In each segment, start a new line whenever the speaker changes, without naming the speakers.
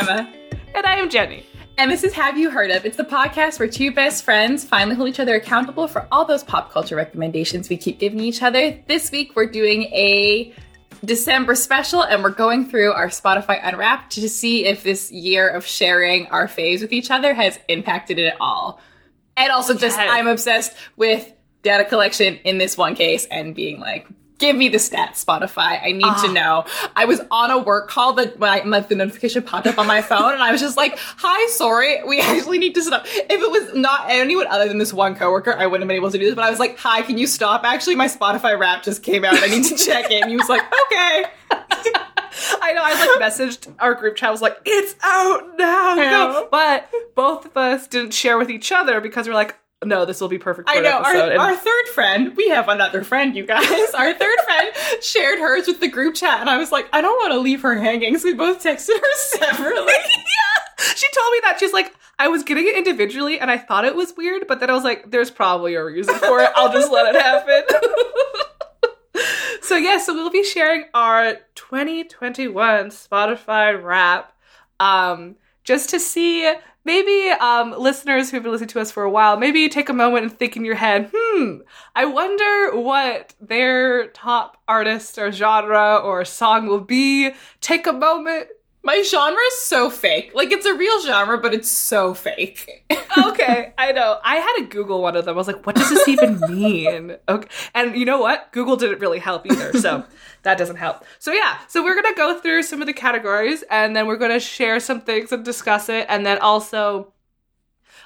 Emma.
And I am Jenny.
And this is Have You Heard of? It's the podcast where two best friends finally hold each other accountable for all those pop culture recommendations we keep giving each other. This week we're doing a December special and we're going through our Spotify Unwrapped to see if this year of sharing our faves with each other has impacted it at all. And also just
Yes.
I'm obsessed with data collection in this one case and being like, give me the stats, Spotify. I need
Ah.
to know. I was on a work call that when I, my, the notification popped up on my phone and I was just like, hi, sorry, we actually need to stop. If it was not anyone other than this one coworker, I wouldn't have been able to do this, but I was like, hi, can you stop? Actually, my Spotify wrap just came out. I need to check it. And he was like, okay.
I know, I like messaged our group chat, I was like, it's out now. Go. But both of us didn't share with each other because we're like, no, this will be perfect for
I know.
episode.
Our,
And-
our third friend, we have another friend, you guys. Our third friend shared hers with the group chat, and I was like, I don't want to leave her hanging, so we both texted her separately.
yeah. She told me that. She's like, I was getting it individually and I thought it was weird, but then I was like, there's probably a reason for it. I'll just let it happen. so, yeah, so we'll be sharing our 2021 Spotify wrap um, just to see maybe um, listeners who've been listening to us for a while, maybe take a moment and think in your head, hmm, I wonder what their top artist or genre or song will be. Take a moment,
My genre is so fake. Like, it's a real genre, but it's so fake.
okay, I know. I had to Google one of them. I was like, what does this even mean? Okay. And you know what? Google didn't really help either. So that doesn't help. So yeah, so we're going to go through some of the categories and then we're going to share some things and discuss it. And then also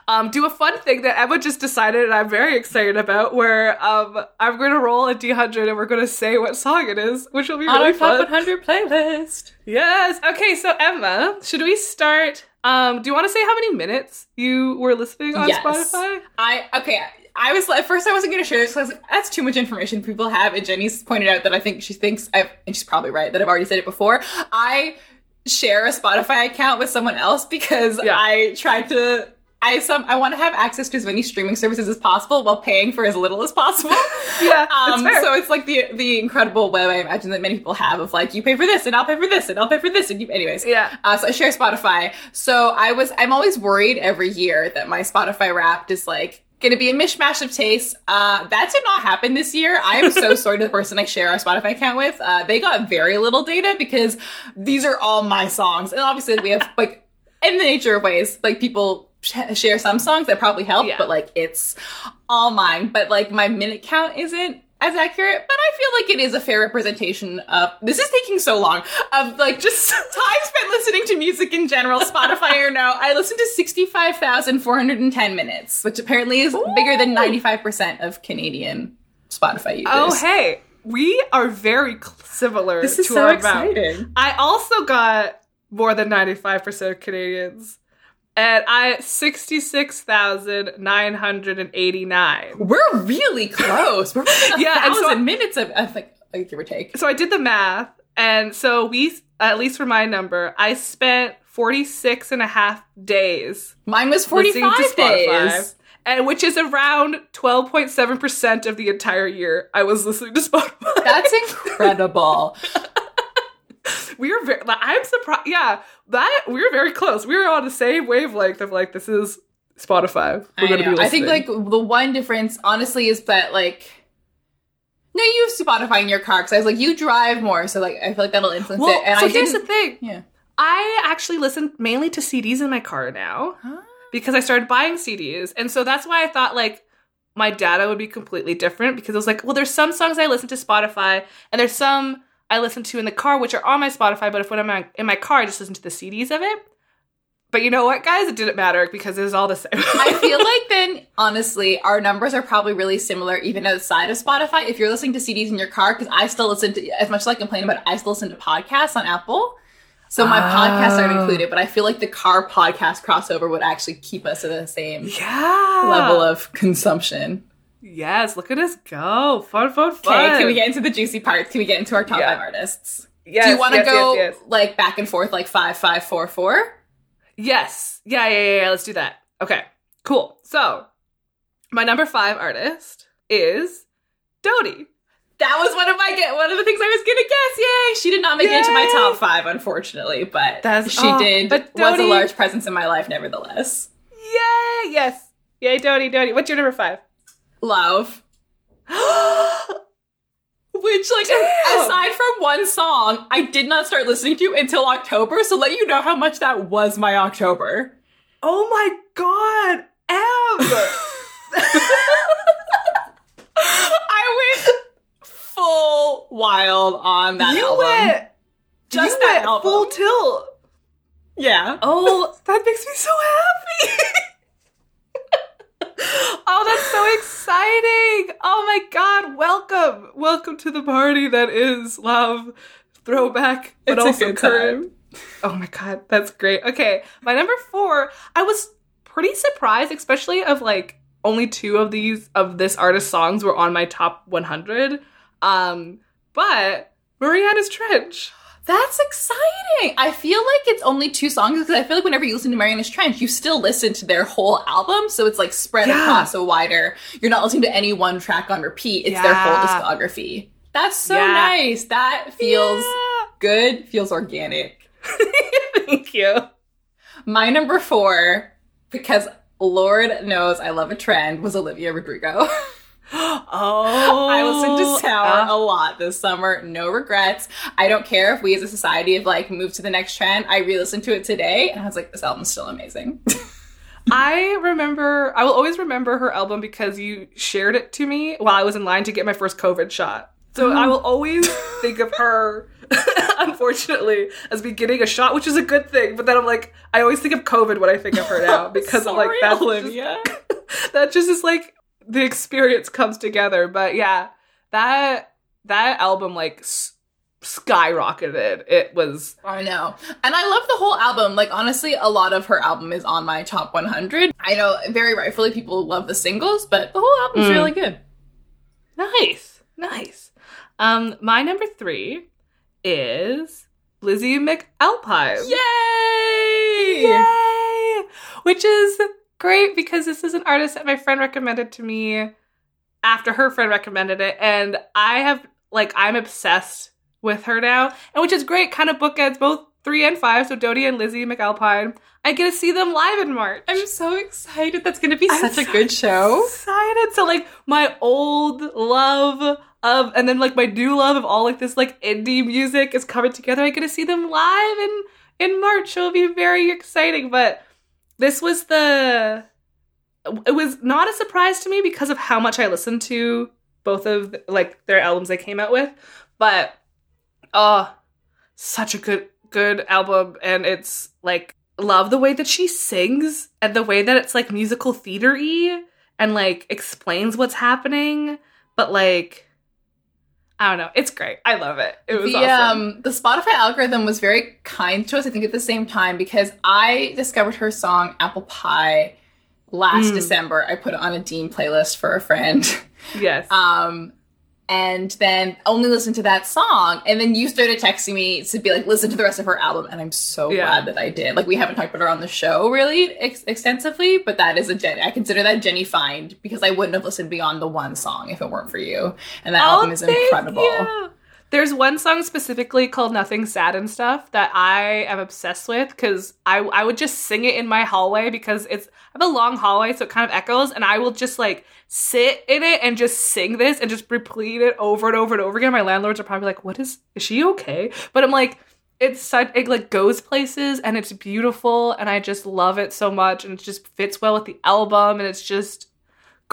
um, do a fun thing that Emma just decided and I'm very excited about where um, I'm going to roll a D100 and we're going to say what song it is, which will be
On
really
our top 100 playlist.
Yes. Okay, so Emma, should we start? Um, do you want to say how many minutes you were listening on
Yes.
Spotify?
I, okay. I was at first I wasn't going to share this because I was like, that's too much information people have. And Jenny's pointed out that I think she thinks I've, and she's probably right that I've already said it before. I share a Spotify account with someone else because
Yeah.
I tried to. I some I want to have access to as many streaming services as possible while paying for as little as possible.
Yeah,
Um,
that's fair.
so it's like the the incredible way I imagine that many people have of like you pay for this and I'll pay for this and I'll pay for this and you anyways.
Yeah.
Uh, so I share Spotify. So I was I'm always worried every year that my Spotify Wrapped is like gonna be a mishmash of tastes. Uh, that did not happen this year. I am so sorry to the person I share our Spotify account with. Uh, they got very little data because these are all my songs, and obviously we have like in the nature of ways like people share some songs that probably help,
Yeah.
but like it's all mine. But like my minute count isn't as accurate, but I feel like it is a fair representation of this is taking so long of like just time spent listening to music in general, Spotify or no. I listened to 65,410 minutes, which apparently is bigger than 95% of Canadian Spotify users.
Oh, hey, we are very similar
this is
to
so
our amount.
exciting.
I also got more than 95% of Canadians. And I 66,989.
We're really close. We're within a
Yeah, and so
thousand
I-
minutes of, I think, like, give or take.
So I did the math, and so we, at least for my number, I spent 46 and a half days
Mine was
listening
45 days.
And which is around 12.7% of the entire year I was listening to Spotify.
That's incredible.
We were very, like, I'm surprised. Yeah, that, we were very close. We were on the same wavelength of like, this is Spotify. We're
I,
going to be
know.
listening.
I think like the one difference, honestly, is that like no, you have Spotify in your car because I was like, you drive more, so like I feel like that'll influence
well,
it. And
so
I
here's the thing.
yeah.
I actually listen mainly to CDs in my car now. Ah. because I started buying CDs. And so that's why I thought like my data would be completely different because it was like, well, there's some songs I listen to Spotify and there's some I listen to in the car which are on my Spotify, but if when I'm in- in my car, I just listen to the CDs of it. But you know what, guys? It didn't matter because it was all the same.
I feel like then, honestly, our numbers are probably really similar even outside of Spotify. If you're listening to CDs in your car, because I still listen to, as much as I complain about it, I still listen to podcasts on Apple. So my ah. podcasts aren't
Oh.
included, but I feel like the car podcast crossover would actually keep us at the same
yeah.
level of consumption.
Yes, look at us go. Fun, fun, fun.
Okay, can we get into the juicy parts? Can we get into our top
Yeah.
five artists?
Yes,
Do you want to
yes,
go
Yes, yes.
like back and forth, like five, five, four, four?
Yes. Yeah, yeah, yeah, yeah. Let's do that. Okay. Cool. So, my number five artist is Dodie.
That was one of my get one of the things I was gonna guess. Yay! She did not make it into my top five, unfortunately, but
That's-
she
oh,
did
but
was a large presence in my life, nevertheless.
Yay! Yes. Yay, Dodie, Dodie. What's your number five?
Lauv. Which, like,
Damn!
aside from one song, I did not start listening to until October. So let you know how much that was my October.
oh my god, Em!
I went full wild on that
you
album.
went
Just
you
that
went
album.
full tilt.
Yeah.
Oh, that makes me so happy. Oh, that's so exciting. Oh my god, welcome. Welcome to the party that is Lauv throwback but
It's
also current. Oh my god, that's great. Okay, my number 4, I was pretty surprised especially of like only two of these of this artist's songs were on my top 100. Um, but Marianas Trench.
That's exciting. I feel like it's only two songs because I feel like whenever you listen to Marianas Trench, you still listen to their whole album. So it's like spread
Yeah.
across a wider, you're not listening to any one track on repeat. It's their whole discography. That's so
Yeah.
nice. That feels
Yeah.
good, feels organic.
Thank you.
My number four, because Lord knows I love a trend, was Olivia Rodrigo.
Oh,
I listened to Sour
uh,
a lot this summer. No regrets. I don't care if we as a society have like moved to the next trend. I re-listened to it today and I was like, this album's still amazing.
I remember. I will always remember her album because you shared it to me while I was in line to get my first COVID shot. So I will always think of her, unfortunately, as me getting a shot, which is a good thing. But then I'm like, I always think of COVID when I think of her now because I'm like, that's. Just, that just is like the experience comes together. But yeah, that that album like s- skyrocketed. It was
I know. And I love the whole album. Like, honestly, a lot of her album is on my top 100. I know very rightfully people love the singles, but the whole album's
Mm.
really good.
Nice, nice. Um, my number three is Lizzie McAlpine.
Yay!
Yay! Which is great because this is an artist that my friend recommended to me after her friend recommended it, and I have like I'm obsessed with her now, and which is great. Kind of bookends both three and five. So Dodie and Lizzie McAlpine. I get to see them live in March.
I'm so excited. That's going to be
I'm
such a
so
good show.
excited. So like my old love of and then like my new love of all like this like indie music is coming together. I get to see them live in in March. It'll be very exciting. But this was the it was not a surprise to me because of how much I listened to both of like their albums they came out with. But oh such a good good album and it's like love the way that she sings and the way that it's like musical theater-y and like explains what's happening but like i don't know it's great i love it it was
the,
awesome
um, the Spotify algorithm was very kind to us, I think, at the same time because I discovered her song Apple Pie last
Mm.
December. I put it on a Dean playlist for a friend.
yes
Um, and then only listened to that song. And then you started texting me to be like, listen to the rest of her album. And I'm so
Yeah.
glad that I did. Like, we haven't talked about her on the show really ex- extensively, but that is a Jenny. I consider that Jenny find because I wouldn't have listened beyond the one song if it weren't for you. And that oh, album is
Oh,
incredible.
you. There's one song specifically called Nothing Sad and Stuff that I am obsessed with because I, I would just sing it in my hallway because it's I have a long hallway so it kind of echoes and I will just like sit in it and just sing this and just repeat it over and over and over again. My landlords are probably like, "What is is she okay?" But I'm like, it's such it like goes places and it's beautiful and I just love it so much and it just fits well with the album and it's just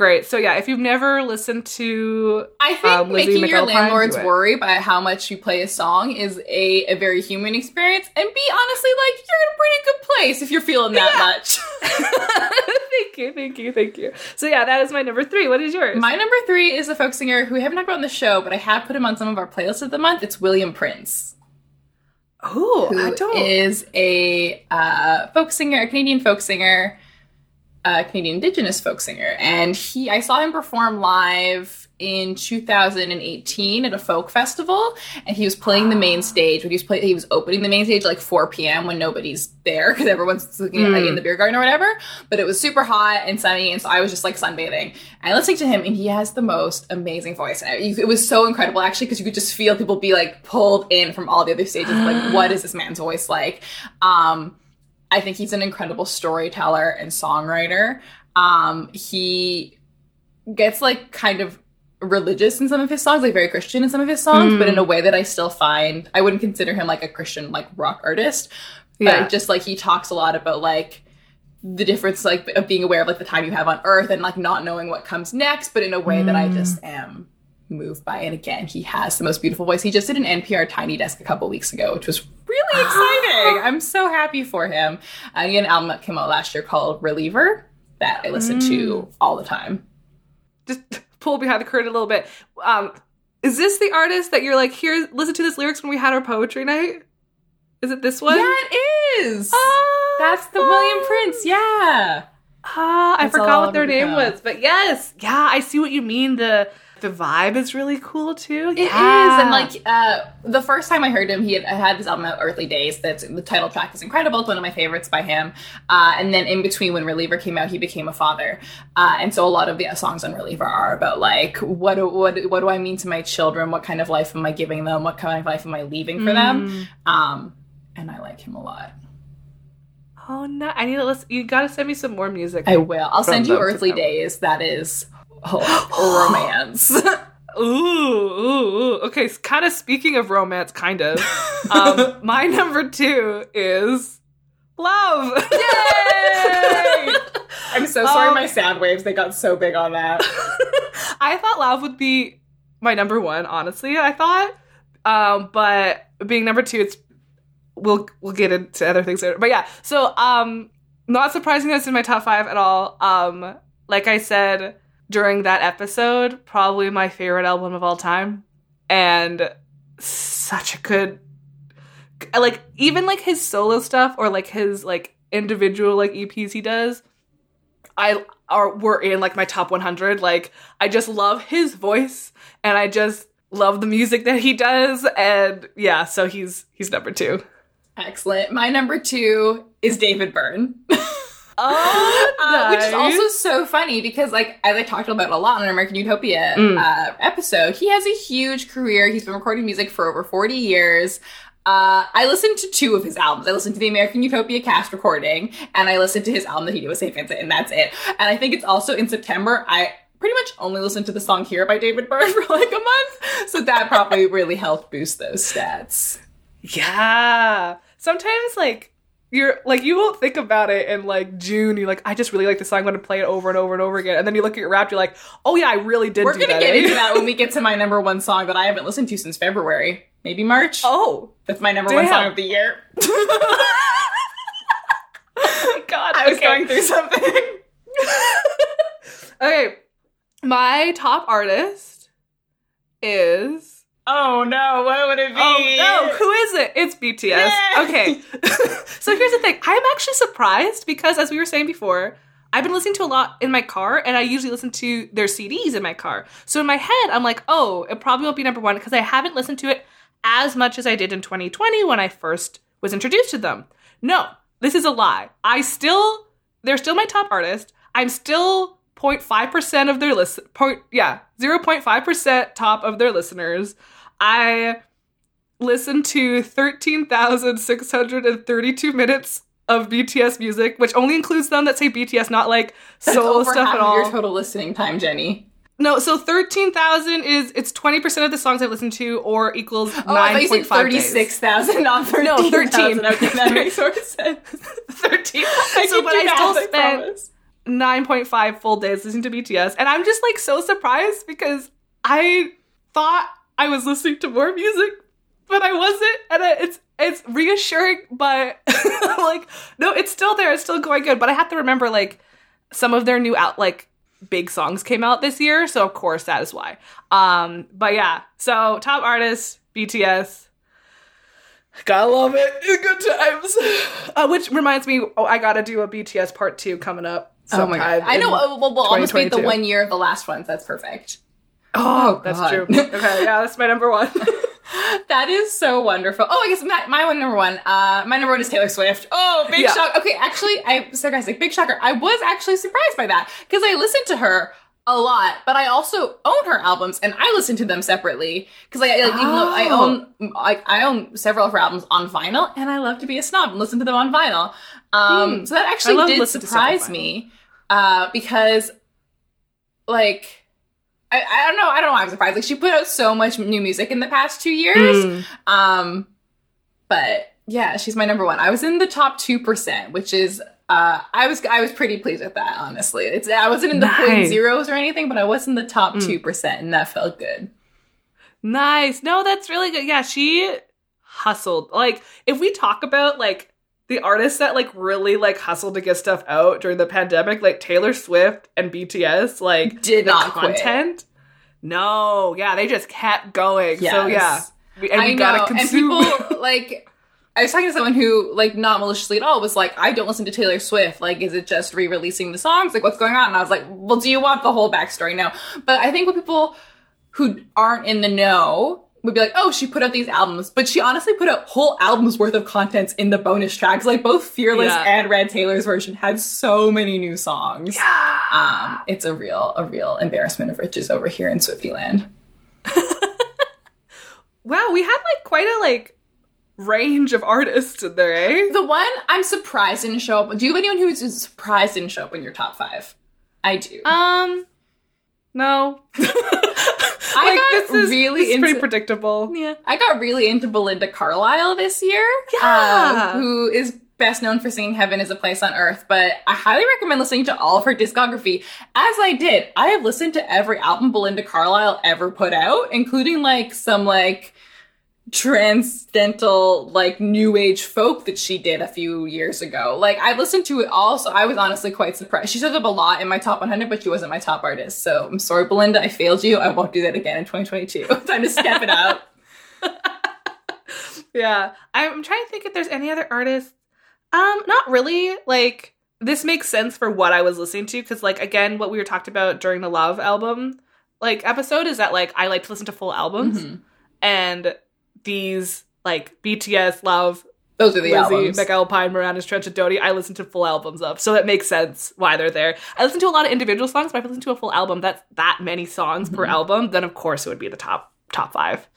great. So yeah, if you've never listened to
I think
Um, Lizzie
making your landlords worry by how much you play a song is a, a very human experience. And be honestly, like, you're in a pretty good place if you're feeling that
Yeah.
much.
thank you, thank you, thank you. So yeah, that is my number three. What is yours?
My number three is a folk singer who we haven't talked about on the show, but I have put him on some of our playlists of the month. It's William Prince,
oh, I don't.
is a uh, folk singer, a Canadian folk singer. A Canadian Indigenous folk singer, and he I saw him perform live in 2018 at a folk festival, and he was playing the main stage. When he was playing, he was opening the main stage like 4 p.m. when nobody's there because everyone's looking at, like in the beer garden or whatever. But it was super hot and sunny, and so I was just like sunbathing. And listening to him, and he has the most amazing voice. And it, it was so incredible actually because you could just feel people be like pulled in from all the other stages. like, what is this man's voice like? Um, I think he's an incredible storyteller and songwriter. Um, he gets like kind of religious in some of his songs, like very Christian in some of his songs, but in a way that I still find I wouldn't consider him like a Christian like rock artist.
Yeah.
But just like he talks a lot about like the difference like of being aware of like the time you have on earth and like not knowing what comes next, but in a way that I just am moved by. And again, he has the most beautiful voice. He just did an NPR Tiny Desk a couple weeks ago, which was really exciting. I'm so happy for him. Uh, he had an album that came out last year called Reliever that I listen to all the time.
Just pull behind the curtain a little bit. Um, is this the artist that you're like, here, listen to this lyrics when we had our poetry night? Is it this one?
Yeah, it is.
Ah,
That's the William Prince. Yeah.
Ah, I forgot what their name
become.
was, but yes, yeah, I see what you mean. The the vibe is really cool too.
It is,
yeah.
and like uh, the first time I heard him, he had had this album out, Earthly Days. That's the title track is incredible. It's one of my favorites by him. Uh, and then in between, when Reliever came out, he became a father, uh, and so a lot of the songs on Reliever are about like what do, what what do I mean to my children? What kind of life am I giving them? What kind of life am I leaving for them? Um, and I like him a lot.
oh no, I need to listen. You gotta send me some more music.
I will. I'll send you Earthly. Days. That is romance.
Ooh, ooh, ooh. Okay, kind of speaking of romance, kind of. Um, my number two is Lauv.
Yay! I'm so sorry,
Um,
my sound waves they got so big on that.
I thought Lauv would be my number one. Honestly, I thought, um, but being number two, it's we'll we'll get into other things later. But yeah, so um, not surprising that it's in my top five at all. Um, like I said during that episode, probably my favorite album of all time, and such a good like even like his solo stuff or like his like individual like EPs he does I are were in like my top 100 like I just love his voice and I just love the music that he does and yeah so he's he's number 2
Excellent. My number two is David Byrne.
oh
Uh, which is also so funny because, like, as I talked about a lot on an American Utopia
Mm.
uh, episode, he has a huge career. He's been recording music for over 40 years. Uh, I listened to two of his albums. I listened to the American Utopia cast recording, and I listened to his album that he did with St. Vincent, and that's it. And I think it's also in September. I pretty much only listened to the song Here by David Byrne for like a month. So that probably really helped boost those stats.
yeah sometimes like you're like you won't think about it in like June you're like I just really like this song I'm going to play it over and over and over again and then you look at your wrap you're like oh yeah I really did
We're
do
gonna
that
get
eh?"
into that when we get to my number one song that I haven't listened to since February, maybe March.
oh
That's my number one song of the year.
god
I was
okay.
going through something.
okay my top artist is
Oh no, what would it be?
Oh no, who is it? It's BTS.
Yay!
Okay. so here's the thing. I'm actually surprised because as we were saying before, I've been listening to a lot in my car and I usually listen to their CDs in my car. So in my head, I'm like, "Oh, it probably won't be number 1 because I haven't listened to it as much as I did in 2020 when I first was introduced to them." No, this is a lie. I still they're still my top artist. I'm still 0.5% of their list point yeah, 0.5% top of their listeners. I listened to 13,632 minutes of BTS music, which only includes them that say BTS, not like
That's
solo stuff at all.
your total listening time, Jenny.
no, so 13,000 is it's 20% of the songs I've listened to or equals
Oh, you said
9.5 days.
thirty-six thousand, not thirteen.
No, 13.
Okay, that makes more sense.
13.
I
so but I still spent
promise.
9.5 full days listening to BTS. And I'm just like so surprised because I thought I was listening to more music, but I wasn't. And it's it's reassuring, but like, no, it's still there. It's still going good. But I have to remember like some of their new out like big songs came out this year. So of course that is why. Um, but yeah, so top artist, BTS. Gotta love it. In good times. Uh, which reminds me, oh, I gotta do a BTS part two coming up.
Oh my god! I know. uh, We'll, we'll almost wait the one year of the last ones. That's perfect.
Oh,
Oh,
that's
God.
true. Okay, yeah, that's my number one.
That is so wonderful. Oh, I guess my, my one number one. Uh, my number one is Taylor Swift. Oh, big
Yeah.
shock. Okay, actually, I sarcastic. Big shocker. I was actually surprised by that because I listened to her a lot, but I also own her albums and I listen to them separately because I like, even though I
Oh.
own like I own several of her albums on vinyl and I love to be a snob and listen to them on vinyl. Um,
Hmm.
so that actually did
listening to stuff on
surprise me uh, because like. I, I don't know. I don't know why I'm surprised. Like she put out so much new music in the past two years.
Mm.
Um, but yeah, she's my number one. I was in the top two percent, which is uh, I was I was pretty pleased with that. Honestly, it's I wasn't in the point zeros or anything, but I was in the top
Mm.
two percent, and that felt good.
Nice. No, that's really good. Yeah, she hustled. Like, if we talk about like the artists that like really like hustled to get stuff out during the pandemic, like Taylor Swift and BTS, like
Did not quit.
content. No, yeah, they just kept going. So yeah, we, and
I
we
know,
gotta consume.
and people like. I was talking to someone who, like, not maliciously at all, was like, "I don't listen to Taylor Swift. Like, is it just re-releasing the songs? Like, what's going on?" And I was like, "Well, do you want the whole backstory? No." But I think what people who aren't in the know would be like, "Oh, she put out these albums," but she honestly put out whole albums worth of contents in the bonus tracks. Like, both Fearless
Yeah.
and Red Taylor's version had so many new songs.
yeah.
Um, it's a real, a real embarrassment of riches over here in Swiftyland.
Wow, we had like quite a like range of artists in there, eh?
The one I'm surprised didn't show up. Do you have anyone who's surprised didn't show up in your top five? I do.
Um, no.
I got really
this is pretty predictable.
yeah, I got really into Belinda Carlisle this year.
Yeah.
uh, who is best known for singing "Heaven Is a Place on Earth," but I highly recommend listening to all of her discography. As I did, I have listened to every album Belinda Carlisle ever put out, including like some like transcendental like new age folk that she did a few years ago. Like I listened to it all, so I was honestly quite surprised. She shows up a lot in my top 100, but she wasn't my top artist. So I'm sorry, Belinda, I failed you. I won't do that again in 2022. Time to step it up.
Yeah. I'm trying to think if there's any other artists. Um, not really. Like, this makes sense for what I was listening to, because, like, again, what we were talked about during the Lauv album, like, episode is that, like, I like to listen to full albums.
Mhm.
And these, like, BTS, Lauv,
Those are the
Lizzie,
albums.
McAlpine, Marianas Trench, and Dodie, I listen to full albums of. So that makes sense why they're there. I listen to a lot of individual songs, but if I listen to a full album, that's that many songs per
Mm-hmm.
album, then of course it would be the top top five.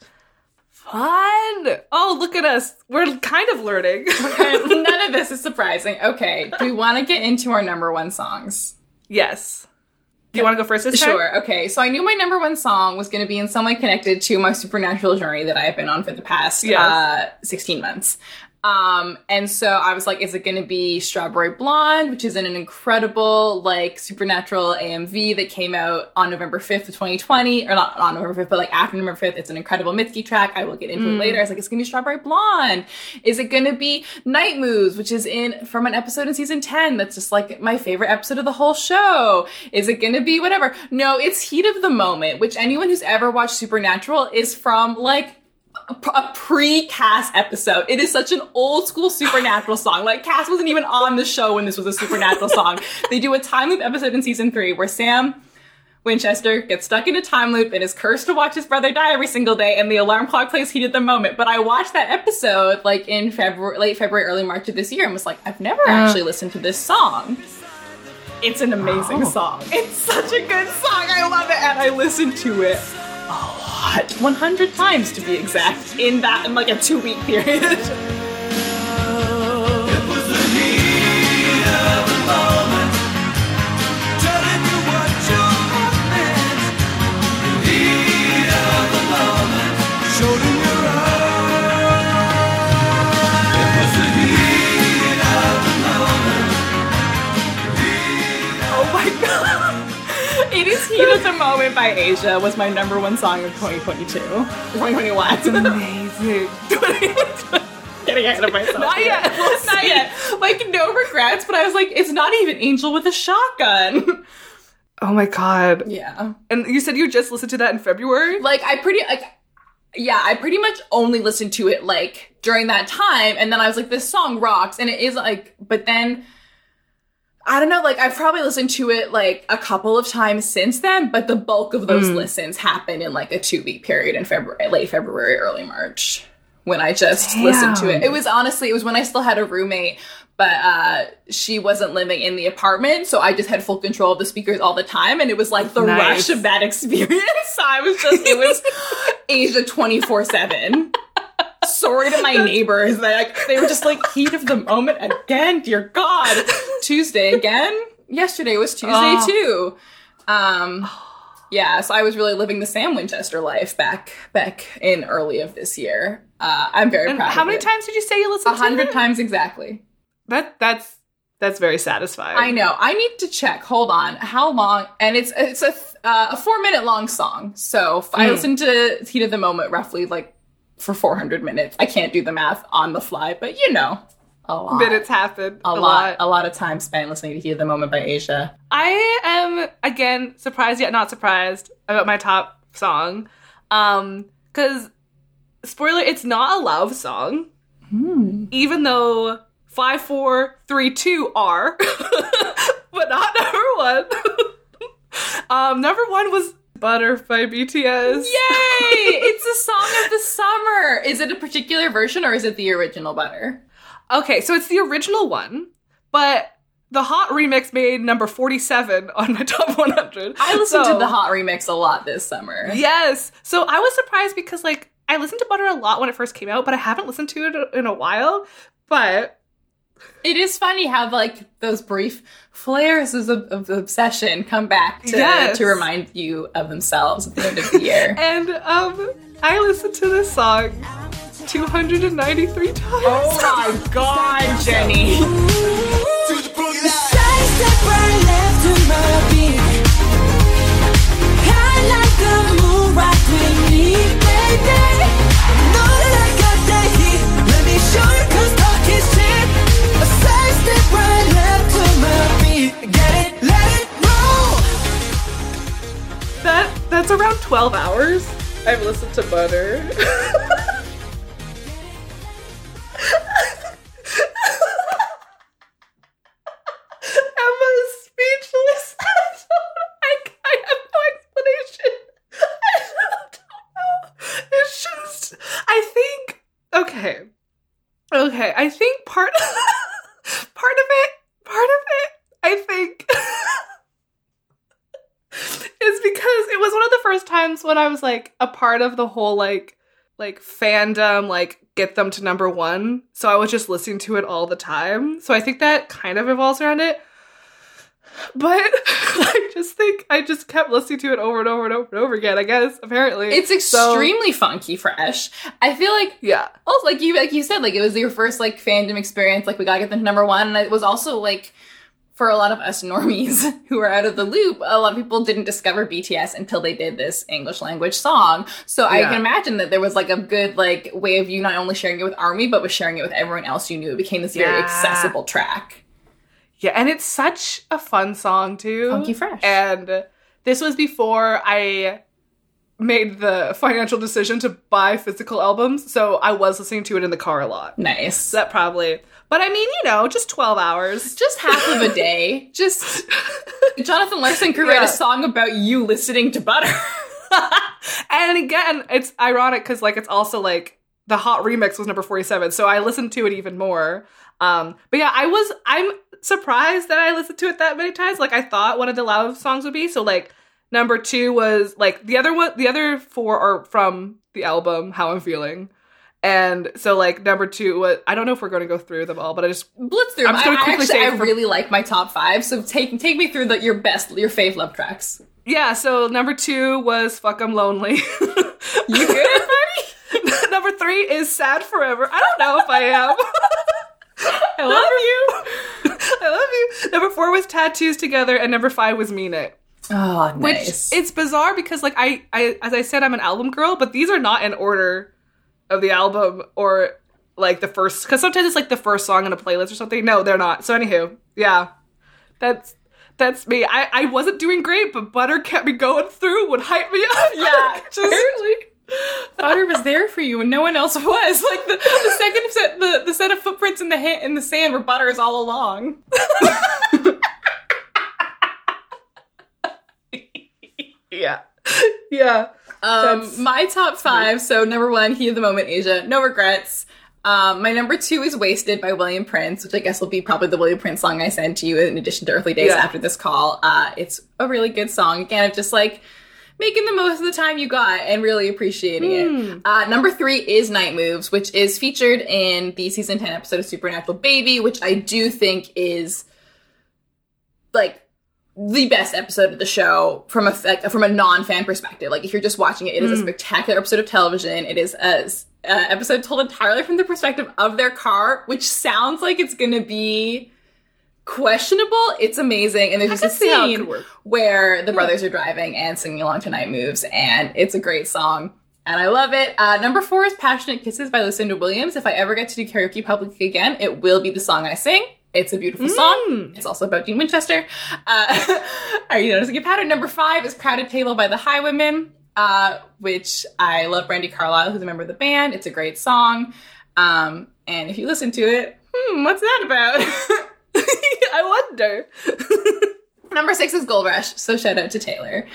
Fun! Oh, look at us. We're kind of learning.
None of this is surprising. Okay, we want to get into our number one songs?
yes. Do you want to go first this time?
Sure. Okay, so I knew my number one song was going to be in some way connected to my supernatural journey that I have been on for the past
Yes.
uh, 16 months. Um, and so I was like, is it going to be Strawberry Blonde, which is in an incredible, like, supernatural AMV that came out on November 5th of 2020, or not on November 5th, but like after November 5th. It's an incredible Mitski track. I will get into it later. I was like, it's going to be Strawberry Blonde. Is it going to be Night Moves, which is in from an episode in season 10 that's just like my favorite episode of the whole show? Is it going to be whatever? No, it's Heat of the Moment, which anyone who's ever watched Supernatural is from like a pre-Cas episode. It is such an old school supernatural song. Like Cas wasn't even on the show when this was a supernatural song. They do a time loop episode in season three where Sam Winchester gets stuck in a time loop and is cursed to watch his brother die every single day, and the alarm clock plays heat of the moment. But I watched that episode like in February, late February, early March of this year, and was like, I've never actually listened to this song. It's an amazing
Oh.
song. It's such a good song. I love it, and I listened to it a lot, 100 times to be exact, in that in like a two week period. god. It is Heat of the Moment by Asia was my number one song of 2022. 2021.
Amazing.
Getting ahead of myself.
Not
here.
yet. We'll
not yet. Like, no regrets, but I was like, it's not even Angel with a shotgun.
oh my god.
yeah.
And you said you just listened to that in February?
Like, I pretty, like, yeah, I pretty much only listened to it, like, during that time, and then I was like, this song rocks, and it is, like, but then I don't know, like I've probably listened to it like a couple of times since then, but the bulk of those listens happened in like a two week period in February, late February, early March, when I just listened to it. It was honestly, it was when I still had a roommate, but uh she wasn't living in the apartment, so I just had full control of the speakers all the time, and it was like the
Nice.
rush of that experience. I was just, it was Asia twenty four seven. Sorry to my neighbors. They like they were just like heat of the moment again. Dear God, Tuesday again. Yesterday was Tuesday
Oh.
too. Um, yeah. So I was really living the Sam Winchester life back back in early of this year. Uh, I'm very
And
proud.
how many
it.
times did you say you listened
A hundred times exactly.
That that's that's very satisfying.
I know. I need to check. Hold on. How long? And it's it's a th- uh, a four minute long song. So if I
Mm.
listened to Heat of the Moment roughly like for 400 minutes. I can't do the math on the fly, but you know, a lot.
Minutes happen
a, lot, a lot of time spent listening to Heat of the Moment by Asia.
I am again surprised yet not surprised about my top song. Um cuz spoiler it's not a Lauv song. Even though 5432 are but not number 1. um number 1 was Butter by BTS.
Yay! it's a song of the summer. Is it a particular version or is it the original Butter?
Okay, so it's the original one, but the hot remix made number 47 on my top 100.
I listened
So-
to the hot remix a lot this summer.
Yes. So I was surprised because like I listened to Butter a lot when it first came out, but I haven't listened to it in a while. But
It is funny how like those brief flares of, of obsession come back to,
Yes.
to remind you of themselves at the end of the year.
and um I listened to this song 293 times.
oh my god, Jenny.
My. Get it, let it roll.
That that's around 12 hours. I've listened to Butter. Emma's speechless. I, I have no explanation. I don't know. It's just, I think, okay. Okay, I think part, part of it, part of it, I think, is because it was one of the first times when I was like a part of the whole like like fandom like get them to number one. So I was just listening to it all the time. So I think that kind of revolves around it. But I just think I just kept listening to it over and over and over and over again. I guess apparently
It's
So-
extremely funky fresh. I feel like
yeah.
also like you like you said like it was your first like fandom experience like we gotta get them to number one and it was also like for a lot of us normies who are out of the loop a lot of people didn't discover bts until they did this english language song. So i can imagine that there was like a good like way of you not only sharing it with army but with sharing it with everyone else you knew. It became this very accessible track.
Yeah, and it's such a fun song too.
Funky fresh.
And this was before I made the financial decision to buy physical albums, so I was listening to it in the car a lot.
nice
So that probably but I mean, you know, just 12 hours.
just half of a day just jonathan larson could write
Yeah.
a song about you listening to butter
and again, it's ironic because like it's also like the hot remix was number 47, so I listened to it even more. Um, but yeah, I was I'm surprised that I listened to it that many times. Like I thought one of the Lauv songs would be. So like number two was like the other one the other four are from the album How I'm Feeling. And so like number two was I don't know if we're gonna go through them all, but I just
blitz through
I'm just
I, I
quickly
actually,
say
I
from-
really like my top five so take take me through the, your best your fave Lauv tracks
yeah, so number two was Fuck I'm Lonely.
you good buddy
number three is Sad Forever. I don't know if I am.
I love you.
I love you. Number four was tattoos together, and number five was mean it.
Oh,
Which it's bizarre because, like, I, I, as I said, I'm an album girl, but these are not in order of the album or like the first. Because sometimes it's like the first song in a playlist or something. No, they're not. So anywho, yeah, that's that's me. I I wasn't doing great, but Butter kept me going through, would hype me up.
yeah,
just
apparently. Butter was there for you, and no one else was. Like the, the second set, the, the set of footprints in the ha- in the sand were Butter's all along.
Yeah. Yeah.
Um,
That's
my top five. So number one, Heat of the Moment, Asia. No regrets. Um, my number two is Wasted by William Prince, which I guess will be probably the William Prince song I send to you in addition to Earthly Days
Yeah.
after this call. Uh, it's a really good song. Again, of just like making the most of the time you got and really appreciating it. Uh, number three is Night Moves, which is featured in the season 10 episode of Supernatural Baby, which I do think is like the best episode of the show from a from a non fan perspective. Like if you're just watching it, it is a spectacular episode of television. It is a, episode told entirely from the perspective of their car, which sounds like it's going to be questionable. It's amazing, and there's just a
can see how it
scene where the brothers are driving and singing along to Night Moves, and it's a great song. And I love it. Uh, number four is Passionate Kisses by Lucinda Williams. If I ever get to do karaoke publicly again, it will be the song I sing. It's a beautiful song. It's also about Dean Winchester. Uh, are you noticing a pattern? Number five is Crowded Table by the Highwomen, uh, which I love Brandi Carlile, who's a member of the band. It's a great song. Um, and if you listen to it, hmm, what's that about?
I wonder.
Number six is Gold Rush, so shout out to Taylor.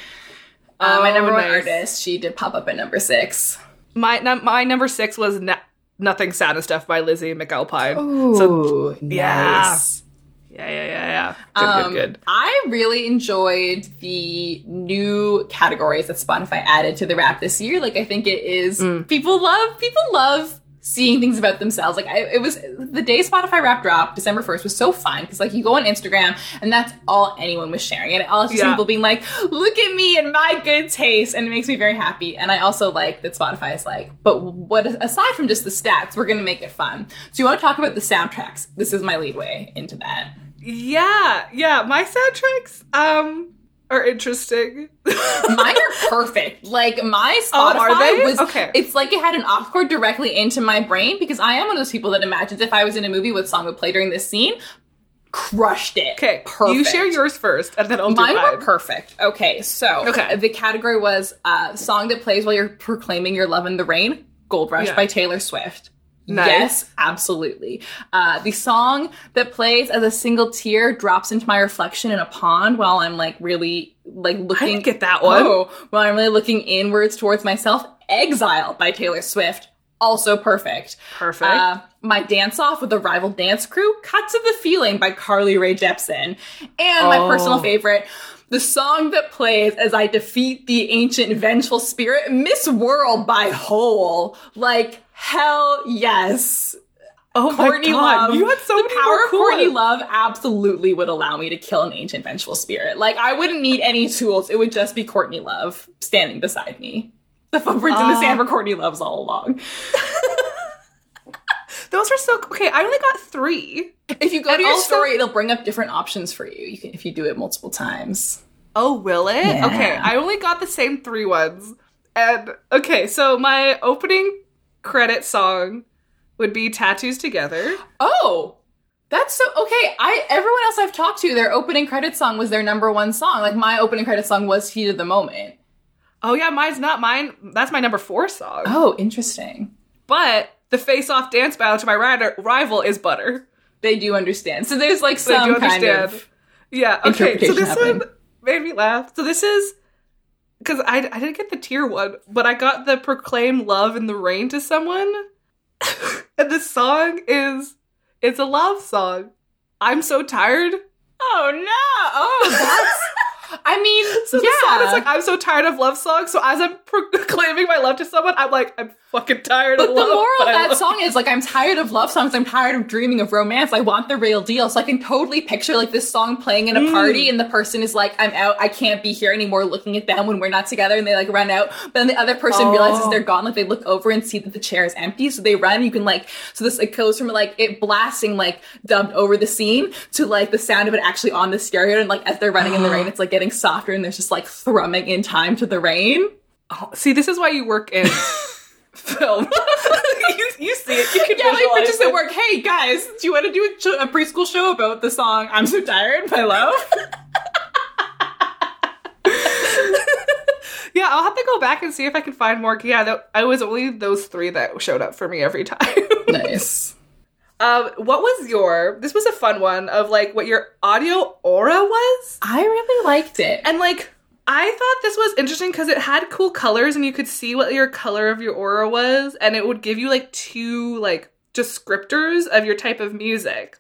Uh, my number one artist, she did pop up at number six.
My my number six was na- Nothing Sad and Stuff by Lizzie McAlpine.
Ooh,
yeah.
nice.
Yeah, yeah, yeah, yeah. Good,
Um,
good, good.
I really enjoyed the new categories that Spotify added to the wrap this year. Like, I think it is
Mm.
people love people love seeing things about themselves. Like, I, it was the day Spotify wrap dropped, December first, was so fun because like you go on Instagram and that's all anyone was sharing, and all
Yeah.
people being like, "Look at me and my good taste," and it makes me very happy. And I also like that Spotify is like, but what aside from just the stats, we're gonna make it fun. So you want to talk about the soundtracks? This is my lead way into that.
Yeah, yeah. My soundtracks um are interesting.
Mine are perfect. Like my
Oh,
Spotify
are they?
was
Okay.
It's like it had an aux cord directly into my brain because I am one of those people that imagines if I was in a movie, what song would play during this scene. Crushed it.
Okay,
perfect.
you share yours first, and then I'll do
Mine
mine.
were perfect. Okay, so
Okay.
the category was uh, song that plays while you're proclaiming your love in the rain. Gold Rush
Yeah.
by Taylor Swift.
Nice.
Yes, absolutely. Uh, the song that plays as a single tear drops into my reflection in a pond while I'm like really like looking.
didn't get that one.
Oh, while I'm really looking inwards towards myself. Exile by Taylor Swift. Also perfect.
Perfect.
Uh, my dance off with the rival dance crew, Cut to the Feeling by Carly Rae Jepsen. And my
Oh.
personal favorite, the song that plays as I defeat the ancient vengeful spirit, Miss World by Hole. Like, hell yes.
oh
Courtney Love.
you had so
the
many
power
more
of Courtney. Love absolutely would allow me to kill an ancient vengeful spirit. Like I wouldn't need any tools. It would just be Courtney Love standing beside me. The footprints in the sand uh. for Courtney Love's all along.
Those are so okay. I only got three.
If you go
And
to your
also-
story, it'll bring up different options for you. You can if you do it multiple times.
Oh, will it?
Yeah.
Okay, I only got the same three ones. And okay, so my opening credit song would be Tattoos Together.
Oh, that's so okay. I everyone else I've talked to, their opening credit song was their number one song. Like my opening credit song was "Heat of the Moment."
Oh yeah, mine's not mine. That's my number four song.
Oh, interesting.
But the face-off dance battle to my rider, rival is Butter.
They do understand. So there's like some
do
kind
understand.
of
Yeah. Okay. So this
happening.
one made me laugh. So this is because I I didn't get the tear one, but I got the proclaim love in the rain to someone, and this song is it's a love song. I'm so tired.
Oh no! Oh, that's. I mean,
So the
yeah.
song is like I'm so tired of love songs. So as I'm proclaiming my love to someone, I'm like I'm fucking tired
but
of love. but
the
moral
of
that
song is like I'm tired of love songs. I'm tired of dreaming of romance. I want the real deal. So I can totally picture like this song playing in a
Mm.
party, and the person is like, "I'm out. I can't be here anymore." Looking at them when we're not together, and they like run out. But then the other person
Oh.
realizes they're gone. Like they look over and see that the chair is empty, so they run. You can like so this it goes from like it blasting like dubbed over the scene to like the sound of it actually on the stereo, and like as they're running in the rain, it's like getting softer, and there's just like thrumming in time to the rain.
See, this is why you work in film. you, you see it. You can
Yeah, like
visualize
bitches
it.
at work. Hey guys, do you want to do a, a preschool show about the song "I'm So Tired" by Lauv?
Yeah, I'll have to go back and see if I can find more. Yeah, that, I was only those three that showed up for me every time.
nice.
um, what was your? This was a fun one of like what your audio aura was,
I really liked it.
and like I thought this was interesting because it had cool colors and you could see what your color of your aura was, and it would give you like two like descriptors of your type of music.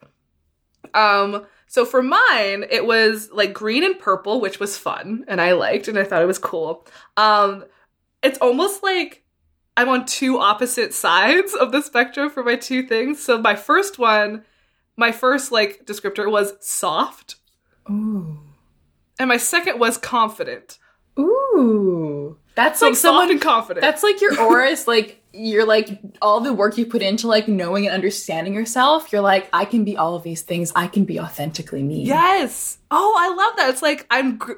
Um, so for mine, it was like green and purple, which was fun and I liked and I thought it was cool. Um, it's almost like I'm on two opposite sides of the spectrum for my two things. So my first one, my first like descriptor was soft,
Ooh.
And my second was confident.
Ooh. That's
So
like someone
and confident.
That's like your aura is like you're like all the work you put into like knowing and understanding yourself. You're like, I can be all of these things. I can be authentically me.
Yes. Oh, I love that. It's like I'm gr-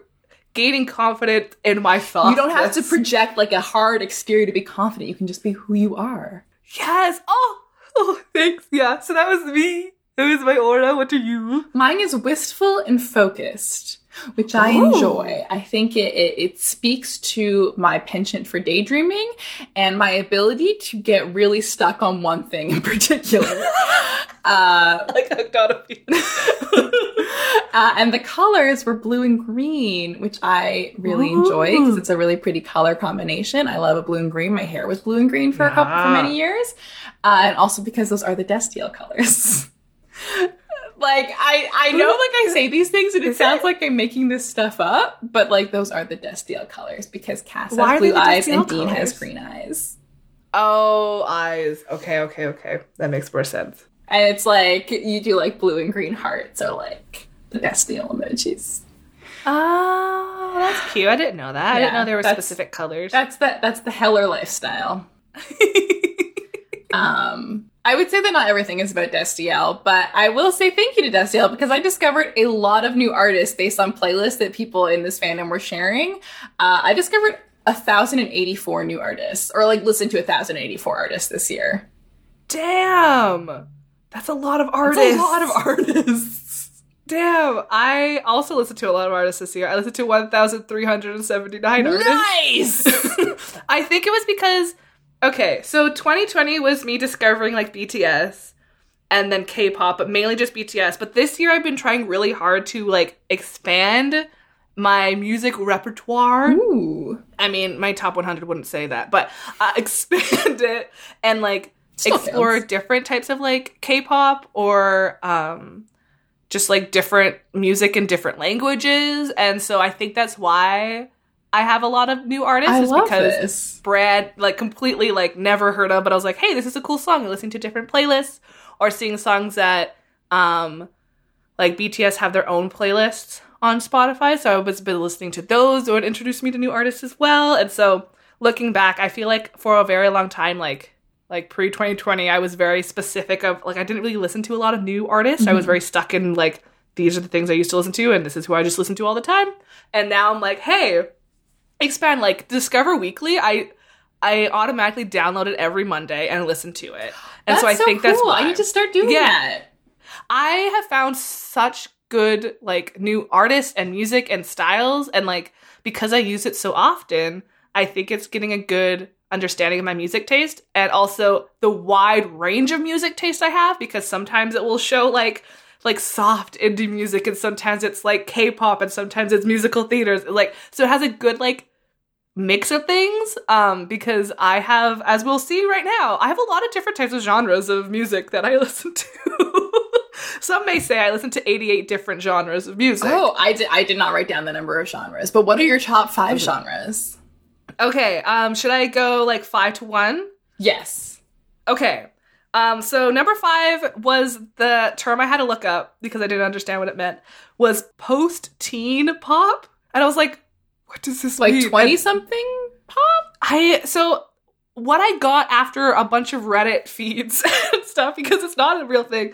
gaining confidence in my thoughts.
You don't have to project like a hard exterior to be confident. You can just be who you are.
yes. Oh. Oh, thanks. Yeah. So that was me. That was my aura. What are you?
Mine is wistful and focused, which I
Ooh.
enjoy. I think it, it, it speaks to my penchant for daydreaming and my ability to get really stuck on one thing in particular. uh,
Like hooked on a
uh, and the colors were blue and green, which I really enjoy because it's a really pretty color combination. I love a blue and green. My hair was blue and green for a couple for many years, uh, and also because those are the Destiel colors. like I, I know, like I say these things and it sounds like I'm making this stuff up, but like those are the Destiel colors because Cas
Why
has blue eyes and Dean has green eyes.
Oh, eyes. Okay, okay, okay. That makes more sense.
And it's like you do like blue and green hearts or like the Destiel emojis.
Oh, that's cute. I didn't know that. I didn't know there were specific colors.
That's the that's the Heller lifestyle. um, I would say that not everything is about Destiel, but I will say thank you to Destiel because I discovered a lot of new artists based on playlists that people in this fandom were sharing. Uh, I discovered a thousand and eighty four new artists, or like listened to a thousand and eighty four artists this year.
Damn. That's a lot of artists.
That's a lot of artists.
Damn. I also listened to a lot of artists this year. I listened to 1,379 artists.
Nice.
I think it was because okay, so 2020 was me discovering like BTS and then K-pop, but mainly just BTS. But this year I've been trying really hard to like expand my music repertoire.
Ooh,
I mean, my top 100 wouldn't say that, but uh, expand it and like
Still
explore
counts.
different types of like K-pop or um just like different music in different languages. And so I think that's why I have a lot of new artists
I
is because
this.
Brad like completely like never heard of, but I was like, hey, this is a cool song. Listening to different playlists or seeing songs that um like BTS have their own playlists on Spotify. So I was been listening to those it introduced me to new artists as well. And so looking back, I feel like for a very long time, like like pre 2020, I was very specific of like I didn't really listen to a lot of new artists. I was very stuck in like these are the things I used to listen to, and this is who I just listen to all the time. And now I'm like, hey, expand like Discover Weekly. I I automatically download it every Monday and listen to it. And so I
That's
think that's why
I need to start doing
Yeah.
that.
I have found such good like new artists and music and styles and like because I use it so often, I think it's getting a good understanding of my music taste and also the wide range of music taste I have because sometimes it will show like like soft indie music and sometimes it's like K-pop and sometimes it's musical theaters like so it has a good like mix of things um because I have as we'll see right now I have a lot of different types of genres of music that I listen to some may say I listen to 88 different genres of music
Oh, I did. I did not write down the number of genres, but what are your top five genres?
okay um should I go like 5 to 1
Yes.
Okay. Um, so number five was the term I had to look up because I didn't understand what it meant. Was post-teen pop, and I was like, "What does this
Like
mean?"
twenty something pop.
I so what I got after a bunch of Reddit feeds and stuff because it's not a real thing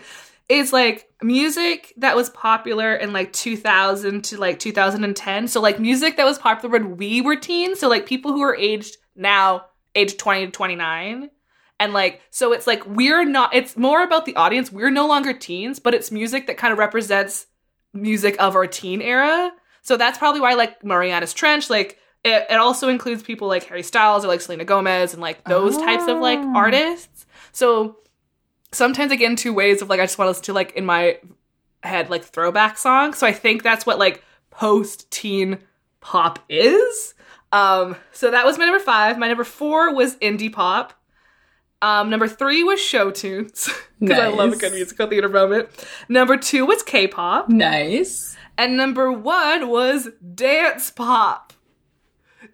is like music that was popular in like 2000 to like 2010. So like music that was popular when we were teens. So like people who are aged now, age 20 to 29. And like, so it's like we're not, it's more about the audience. We're no longer teens, but it's music that kind of represents music of our teen era. So that's probably why like Marianas Trench, like it, it also includes people like Harry Styles or like Selena Gomez and like those types of like
Oh.
artists. So sometimes I get into ways of like I just want to listen to like in my head like throwback songs. So I think that's what like post teen pop is. Um, so that was my number five. My number four was indie pop. Um, number three was show tunes because I love a good musical theater moment. Number two was K-pop,
Nice.
And number one was dance pop.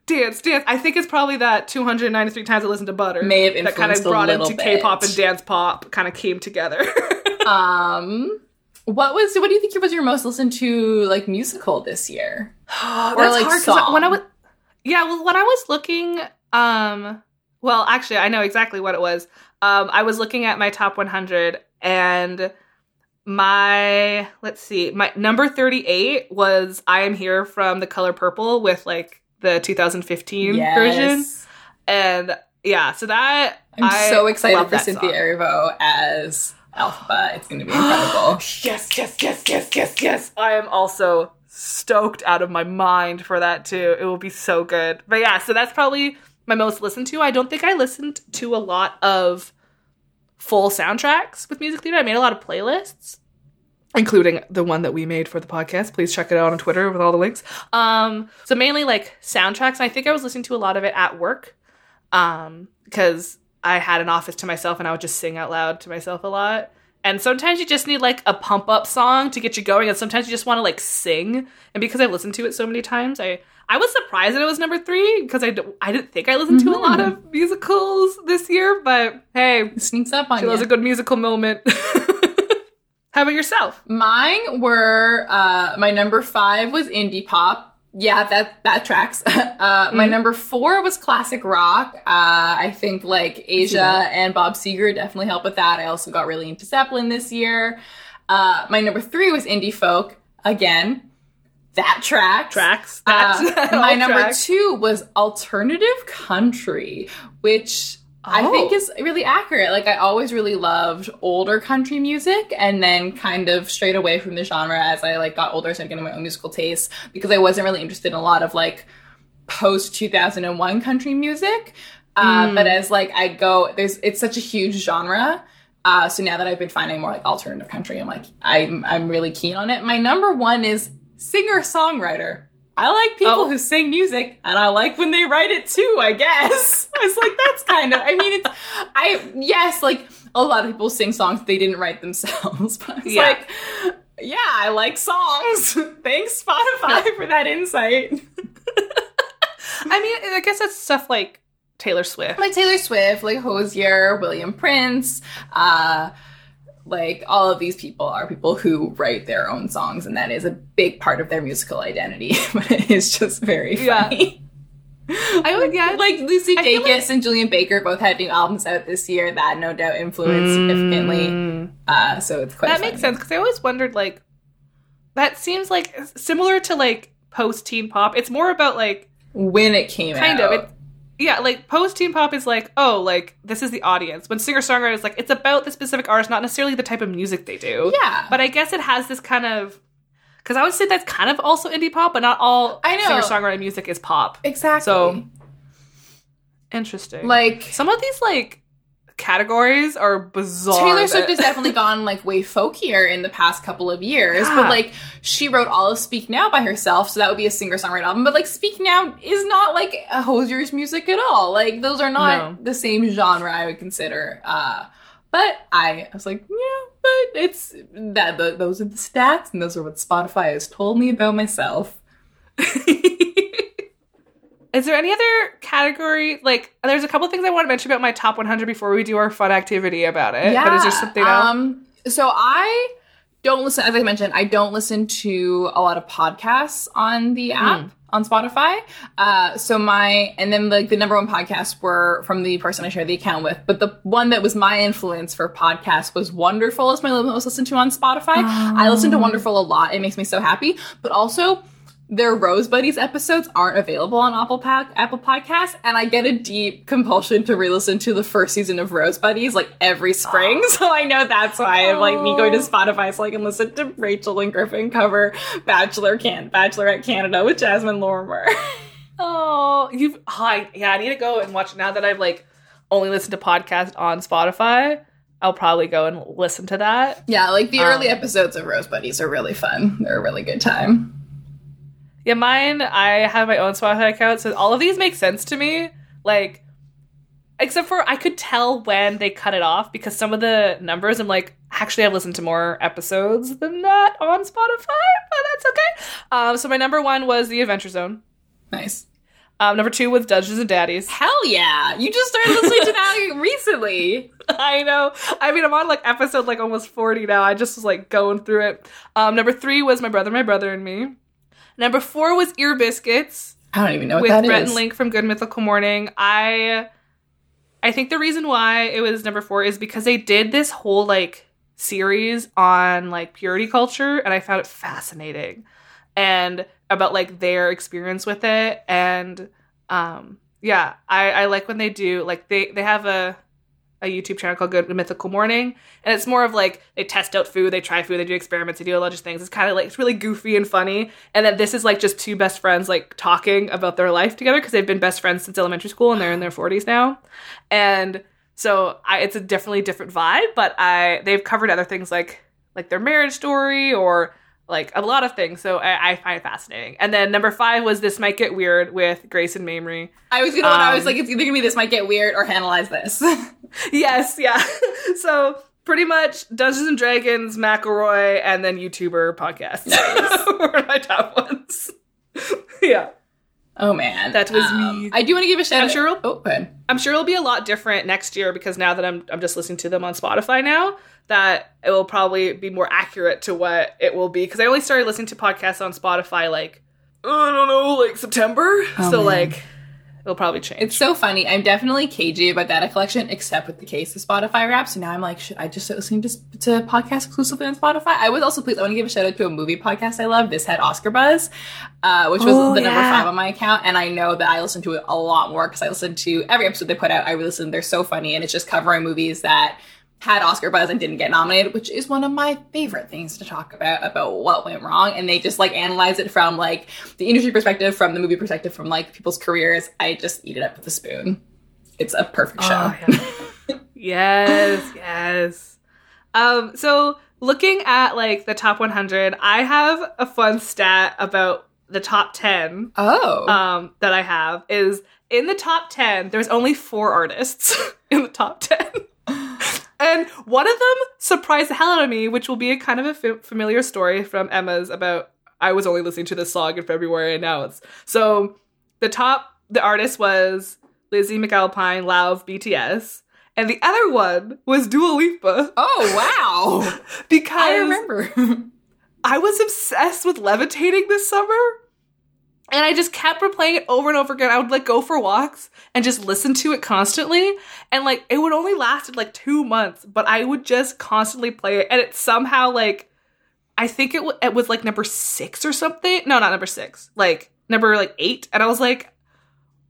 Dance, dance. I think it's probably that 293 times I listened to Butter
May have
that kind of brought into K-pop and dance pop kind of came together.
Um, what was what do you think was your most listened to like musical this year?
or
like,
when I
song.
was yeah well when i was looking um well actually i know exactly what it was um i was looking at my top 100 and my let's see my number 38 was i am here from the color purple with like the 2015 version and yeah so that
I'm
I
so excited for Cynthia
song.
Erivo as Elphaba. It's going to be incredible.
yes yes yes yes yes yes i am also stoked out of my mind for that too it will be so good but yeah so that's probably my most listened to i don't think i listened to a lot of full soundtracks with music theater. I made a lot of playlists including the one that we made for the podcast. Please check it out on twitter with all the links. Um so mainly like soundtracks. And i think i was listening to a lot of it at work um because i had an office to myself and i would just sing out loud to myself a lot. And sometimes you just need like a pump up song to get you going. And sometimes you just want to like sing. And because i've listened to it so many times i i was surprised that it was number three because i, d- I didn't think i listened to a lot of musicals this year but hey
It sneaks up on
she loves
you.
a good musical moment how about yourself
Mine were uh my number 5 was indie pop. Yeah, that that tracks. uh my number 4 was classic rock. Uh I think like Asia and Bob Seger definitely helped with that. I also got really into Zeppelin this year. Uh my number 3 was indie folk again. That tracks.
tracks
Uh, my number
tracks.
two was alternative country, which I think
Oh.
is really accurate. Like I always really loved older country music, and then kind of strayed away from the genre as I like got older, and started getting my own musical taste because I wasn't really interested in a lot of like post two thousand and one country music. Uh,
Mm.
But as like I go, there's it's such a huge genre. Uh, so now that I've been finding more like alternative country, I'm like I'm I'm really keen on it. My number one is singer songwriter. I like people
Oh.
who sing music, and I like when they write it too. I guess I was like, that's kind of. I mean, it's. I yes, like a lot of people sing songs they didn't write themselves, but I was
Yeah.
like, yeah, I like songs. Thanks Spotify for that insight.
i mean i guess that's stuff like taylor swift
like Taylor Swift, like Hozier, William Prince, uh, like all of these people are people who write their own songs, and that is a big part of their musical identity. but it is just very
Yeah.
funny.
i would yeah
Like Lucy Dacus and Julien Baker both had new albums out this year. That no doubt influenced significantly. Uh, so it's quite
that
funny.
makes sense because I always wondered like that seems like similar to like post teen pop. It's more about like
when it came
kind
out.
of it. Yeah, like post teen pop is like oh like this is the audience. When singer songwriter is like it's about the specific artist, not necessarily the type of music they do.
Yeah.
but I guess it has this kind of because I would say that's kind of also indie pop, but not all
I know.
singer songwriter music is pop.
exactly.
So interesting.
like
some of these like categories are bizarre.
Taylor Swift has definitely gone like way folkier in the past couple of years,
Yeah.
but like she wrote all of Speak Now by herself, so that would be a singer songwriter album. But like Speak Now is not like a Hozier's music at all. Like those are not
No.
the same genre I would consider. Uh, but I, I was like, yeah, but it's that th those are the stats, and those are what Spotify has told me about myself.
Is there any other category? Like, there's a couple things I want to mention about my top 100 before we do our fun activity about it. But is there something else?
Um, so I don't listen, as I mentioned, I don't listen to a lot of podcasts on the app
Hmm.
on Spotify. Uh, so my and then like the number one podcasts were from the person I share the account with, but the one that was my influence for podcasts was Wonderful. Is my little most listened to on Spotify. I listen
Oh.
to Wonderful a lot. It makes me so happy, but also. Their Rose Buddies episodes aren't available on Apple Pack, Apple Podcasts, and I get a deep compulsion to re-listen to the first season of Rose Buddies like every spring. So I know that's why I'm like me going to Spotify so I can listen to Rachel and Griffin cover Bachelor Can Bachelorette Canada with Jasmine Lorimer.
oh, you've. Hi. Yeah, I need to go and watch now that I've like only listened to podcasts on Spotify. I'll probably go and listen to that.
yeah, like the early
Um,
episodes of Rose Buddies are really fun. They're a really good time.
Yeah, mine, I have my own Spotify account, so all of these make sense to me. Like, except for I could tell when they cut it off because some of the numbers, I'm like, actually, I've listened to more episodes than that on Spotify, but that's okay. Um, so my number one was The Adventure Zone.
Nice.
Um, number two was Dungeons and Daddies.
Hell yeah! You just started listening to that recently.
I know. I mean, I'm on like episode like almost 40 now. I just was like going through it. Um, number three was My Brother, My Brother and Me. Number four was Ear Biscuits.
I don't even know what
with
that is.
Rhett and Link from Good Mythical Morning. I I think the reason why it was number four is because they did this whole like series on like purity culture, and I found it fascinating, and about like their experience with it, and um yeah, I I like when they do like they they have a a YouTube channel called Good Mythical Morning, and it's more of like they test out food, they try food, they do experiments, they do a lot of things. It's kind of like it's really goofy and funny, and then this is like just two best friends like talking about their life together because they've been best friends since elementary school and they're in their forties now, and so I, it's a definitely different vibe. But I they've covered other things like like their marriage story or like a lot of things. So I, I find it fascinating. And then number five was this might get weird with Grace and Mamrie.
I was gonna. I was
Um,
like, it's either gonna be this might get weird or analyze this.
Yes, yeah. so pretty much Dungeons and Dragons, McElroy, and then YouTuber podcasts
Nice.
were my top ones. yeah.
Oh man,
That was
Um,
me.
I do want to give a shout.
I'm
out-
sure-
Oh, go ahead.
I'm sure it'll be a lot different next year because now that I'm I'm just listening to them on Spotify now, that it will probably be more accurate to what it will be. Because I only started listening to podcasts on Spotify like I don't know, like September.
Oh,
so
man.
like it'll probably change.
It's so funny. I'm definitely cagey about data collection, except with the case of Spotify wrap. So now I'm like, should I just start listening to, to podcasts exclusively on Spotify? I was also pleased. I want to give a shout out to a movie podcast I love. This had Oscar buzz, uh, which was
Oh,
the number five on my account, and I know that I listen to it a lot more because I listen to every episode they put out. I listen. They're so funny, and it's just covering movies that had Oscar buzz and didn't get nominated, which is one of my favorite things to talk about about what went wrong. And they just like analyze it from like the industry perspective, from the movie perspective, from like people's careers. I just eat it up with a spoon. It's a perfect show.
Oh, yeah. yes, yes. Um, so looking at like the top 100, I have a fun stat about the top 10
Oh,
um, that I have is in the top 10, there's only four artists in the top 10. And one of them surprised the hell out of me, which will be a kind of a familiar story from Emma's about I was only listening to this song in February and now it's. So the top, the artist was Lizzy McAlpine, Lauv, BTS. And the other one was Dua Lipa
oh wow!
because
I remember.
I was obsessed with levitating this summer. And I just kept replaying it over and over again. I would like go for walks and just listen to it constantly. And like it would only lasted like two months, but I would just constantly play it. And it somehow like I think it, w- it was like number six or something. No, not number six. Like number like eight. And I was like,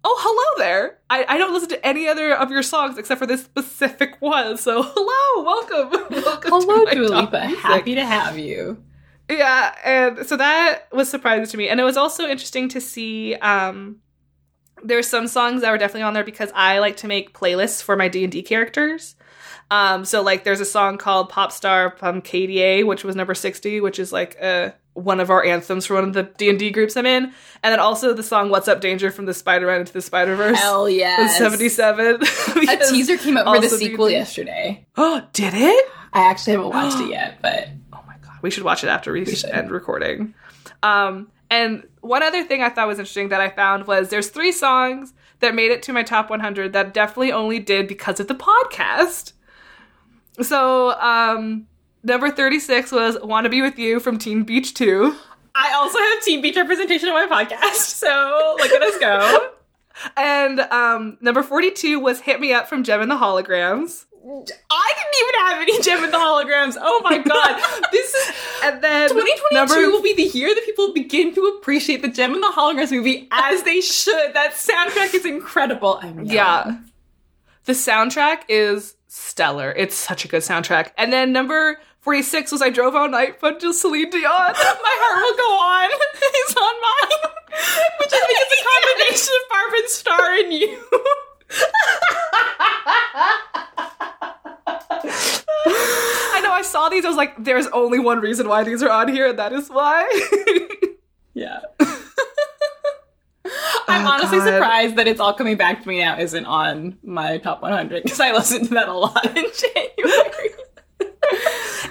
oh, hello there. I, I don't listen to any other of your songs except for this specific one. So hello, welcome. welcome
Hello, Dua Lipa. Happy to have you.
Yeah, and so that was surprising to me. And it was also interesting to see um there's some songs that were definitely on there because I like to make playlists for my D&D characters. Um so like there's a song called Pop Star from K/DA which was number 60, which is like uh one of our anthems for one of the D&D groups I'm in. And then also the song What's Up Danger from the Spider-Man into the Spider-Verse.
Hell yeah.
77.
A teaser came out for the sequel
D&D.
yesterday.
Oh, did it?
I actually haven't watched it yet, but
we should watch it after we,
should.
end recording. Um, and one other thing I thought was interesting that I found was there's three songs that made it to my top 100 that definitely only did because of the podcast. So, um, number 36 was "Wanna Be with You" from Teen Beach 2,
I also have Teen Beach representation on my podcast. So look at us go.
and um, number 42 was "Hit Me Up" from Jem and the Holograms.
I didn't even have any Jem and the holograms. Oh my god. This is
And then
2022
number
will be the year that people begin to appreciate the Jem and the Holograms movie as they should. That soundtrack is incredible.
Yeah. The soundtrack is stellar. It's such a good soundtrack. And then number 46 was I Drove All Night but just Celine Dion.
My heart will go on. It's on mine. Which I think is a combination of Barb and Star and you.
I know I saw these. I was like, there's only one reason why these are on here, and that is why.
Yeah. I'm
Oh,
honestly
God.
surprised that it's all coming back to me now isn't on my top 100 because I listened to that a lot in January.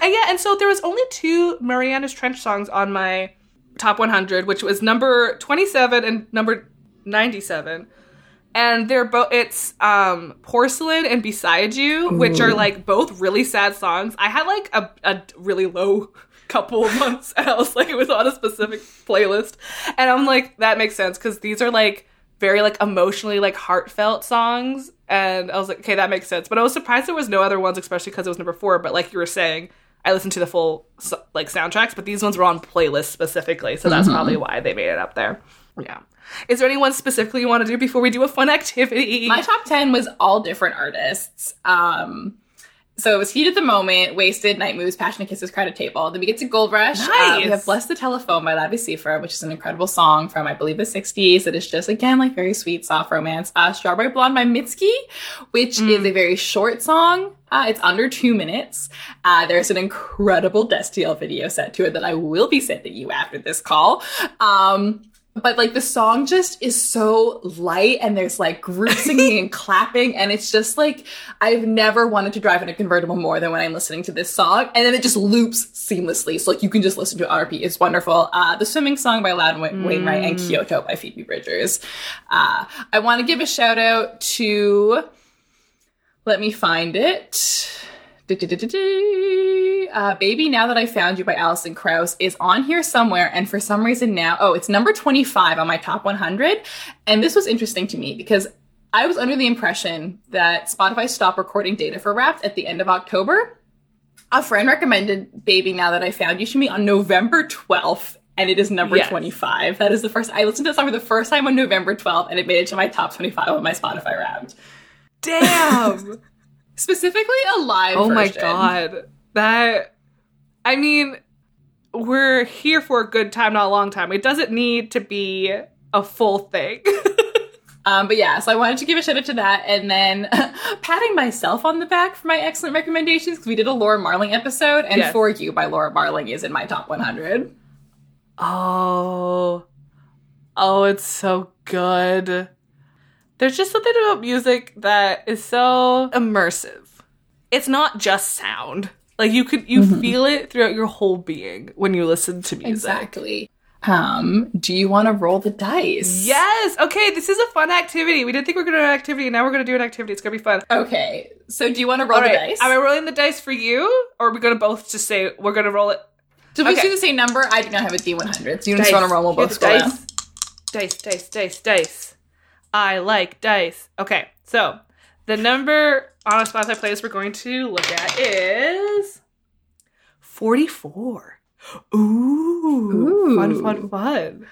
And yeah, and so there was only two Marianas Trench songs on my top 100, which was number 27 and number 97. And they're both it's um Porcelain and Beside You, which are like both really sad songs. I had like a, a really low couple of months and I was like it was on a specific playlist. And I'm like, that makes sense because these are like very like emotionally like heartfelt songs. And I was like, okay, that makes sense. But I was surprised there was no other ones, especially because it was number four. But like you were saying, I listened to the full like soundtracks, but these ones were on playlists specifically, so that's probably why they made it up there. Yeah. Is there anyone specifically you want to do before we do a fun activity?
My top 10 was all different artists. Um, so it was Heat of the Moment, Wasted, Night Moves, Passionate Kisses, Crowded Table. Then we get to Gold Rush. Uh, we have Bless the Telephone by Labi Siffre, which is an incredible song from, I believe, the 60s. It is just, again, like very sweet, soft romance. Uh, Strawberry Blonde by Mitski, which is a very short song. Uh, it's under two minutes. Uh, there's an incredible Destiel video set to it that I will be sending you after this call. Um, but like the song just is so light and there's like group singing and clapping and it's just like I've never wanted to drive in a convertible more than when I'm listening to this song and then it just loops seamlessly. So like you can just listen to it on repeat it's wonderful. Uh the swimming song by Loudon Wa- Wainwright and Kyoto by Phoebe Bridgers. Uh I want to give a shout out to let me find it. Uh, Baby Now That I Found You by Alison Krauss is on here somewhere, and for some reason now, oh, it's number 25 on my top 100. And this was interesting to me because I was under the impression that Spotify stopped recording data for Wrapped at the end of October. A friend recommended Baby Now That I Found You to me on November 12th, and it is number
Yes.
25. That is the first, I listened to the song for the first time on November 12th, and it made it to my top 25 on my Spotify Wrapped.
Damn.
Specifically a live
oh my god. That I mean, we're here for a good time, not a long time. It doesn't need to be a full thing.
Um, but yeah, so I wanted to give a shout out to that, and then patting myself on the back for my excellent recommendations because we did a Laura Marling episode, and
Yes.
For You by Laura Marling is in my top 100.
Oh. Oh, it's so good. There's just something about music that is so immersive. It's not just sound. Like you could you feel it throughout your whole being when you listen to music.
Exactly. Um, do you want to roll the dice?
Yes. Okay, this is a fun activity. We didn't think we were going to do an activity. Now we're going to do an activity. It's going to be fun.
Okay. So do you want to roll
All
the
right.
dice?
Am I rolling the dice for you, or are we going to both just say we're going to roll it?
Did we
okay.
do the same number? I do not have a D100. So you just
Dice.
want to roll? We'll both
dice.
down.
Dice, dice, dice, dice. I like dice. Okay, so the number on a Spotify playlist we're going to look at is 44. Ooh, fun, fun, fun.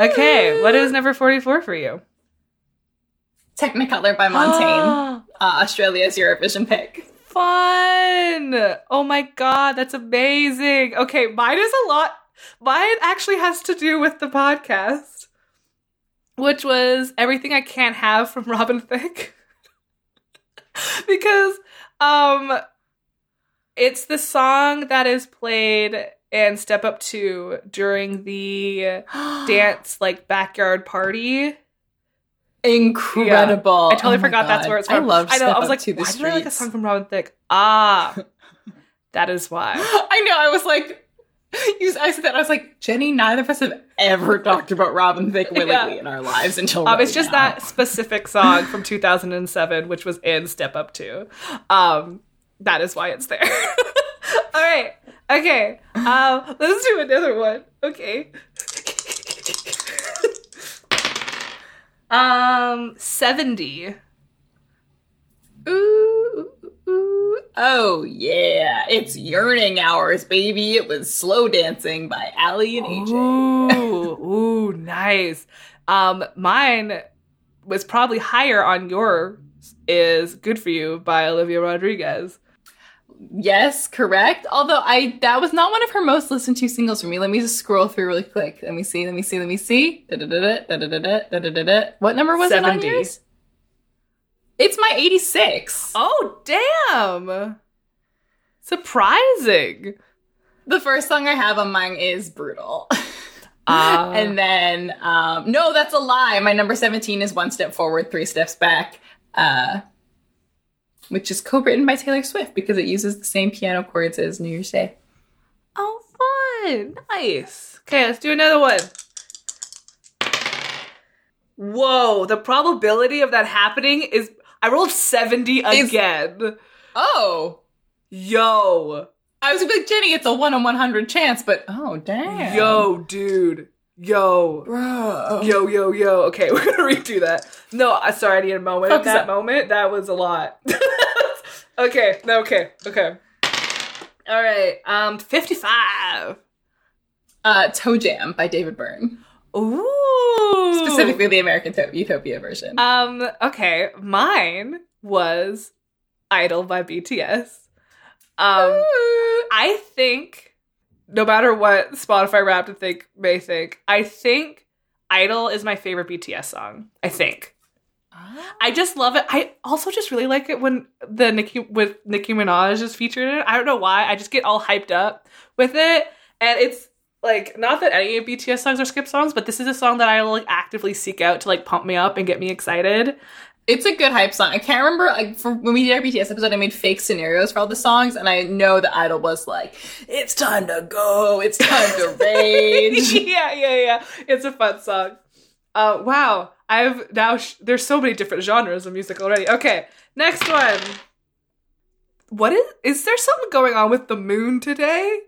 Okay, what is number 44 for you?
Technicolor by Montaigne, uh, Australia's Eurovision pick.
Fun! Oh my god, that's amazing. Okay, mine is a lot. Mine actually has to do with the podcast, which was everything I can't have from Robin Thicke. because um it's the song that is played in Step Up 2 during the dance like backyard party.
Incredible.
I totally
Oh
forgot that's where it's from.
I love
I know.
Step
I was like, why did I like a song from Robin Thicke? Ah, that is why.
I know. I was like, you, I said that. I was like, Jenny. Neither of us have ever talked about Robin Thicke willingly
Yeah.
in our lives until.
Um,
right
it's just
now.
that specific song from 2007, which was in Step Up 2. Um, that is why it's there. All right. Okay. Um, let's do another one. Okay. um, 70.
Ooh, ooh. Oh yeah, it's yearning hours, baby. It was slow dancing by Aly and AJ.
Ooh, ooh, nice. Um, mine was probably higher on yours. Is "Good for You" by Olivia Rodrigo.
Yes, correct. Although I that was not one of her most listened to singles for me. Let me just scroll through really quick. Let me see. Let me see. Let me see. What number was it
70.
on yours? It's my eighty-six.
Oh, damn! Surprising.
The first song I have on mine is "Brutal."
Ah.
and then, um, no, that's a lie. My number 17 is One Step Forward, Three Steps Back, uh, which is co written by Taylor Swift because it uses the same piano chords as New Year's Day.
Oh, fun. Nice. Okay, let's do another one. Whoa, the probability of that happening is. I rolled 70
Is-
again.
Oh!
Yo.
I was like, Jenny, it's a 1 in 100 chance, but oh, damn.
Yo, dude. Yo.
Bro.
Yo, yo, yo. Okay, we're gonna redo that. No, I sorry, I need a moment.
Focus
that
up.
moment, that was a lot. okay, no, okay, okay. All right, um, 55.
Uh, Toe Jam by David Byrne.
Ooh.
Specifically the American to- Utopia version.
Um, okay, mine was Idol by BTS. Um, I think no matter what Spotify Wrapped and think may think, I think Idol is my favorite BTS song. I think. I just love it. I also just really like it when the Nicki with Nicki Minaj is featured in it. I don't know why. I just get all hyped up with it, and it's like not that any of BTS songs are skip songs, but this is a song that I will like actively seek out to like pump me up and get me excited.
It's a good hype song. I can't remember like for when we did our BTS episode, I made fake scenarios for all the songs, and I know the idol was like, "It's time to go. It's time to rage."
yeah, yeah, yeah. It's a fun song. Uh, wow, I've now sh- there's so many different genres of music already. Okay, next one. What is is there something going on with the moon today?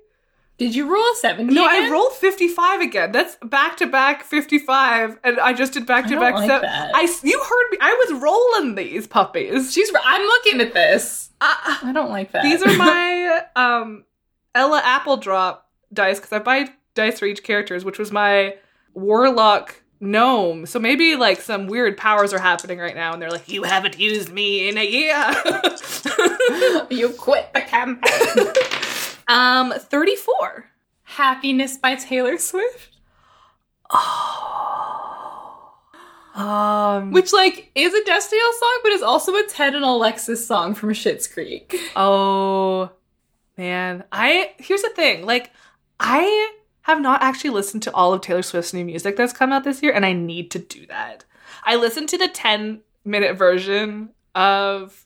Did you roll a seventy?
No, I rolled 55 again. That's back to back 55 and I just did back to
I
back
like
seven.
that.
I you heard me. I was rolling these puppies.
She's. I'm looking at this.
Uh,
I don't like that.
these are my um Ella Apple Drop dice cuz I buy dice for each characters, which was my warlock gnome. So maybe like some weird powers are happening right now and they're like you haven't used me in a year.
you quit the campaign.
um 34.
Happiness by Taylor Swift, Oh.
Um
which like is a Destiel song, but is also a Ted and Alexis song from Schitt's Creek.
Oh man, I here's the thing. Like, I have not actually listened to all of Taylor Swift's new music that's come out this year, and I need to do that. I listened to the 10 minute version of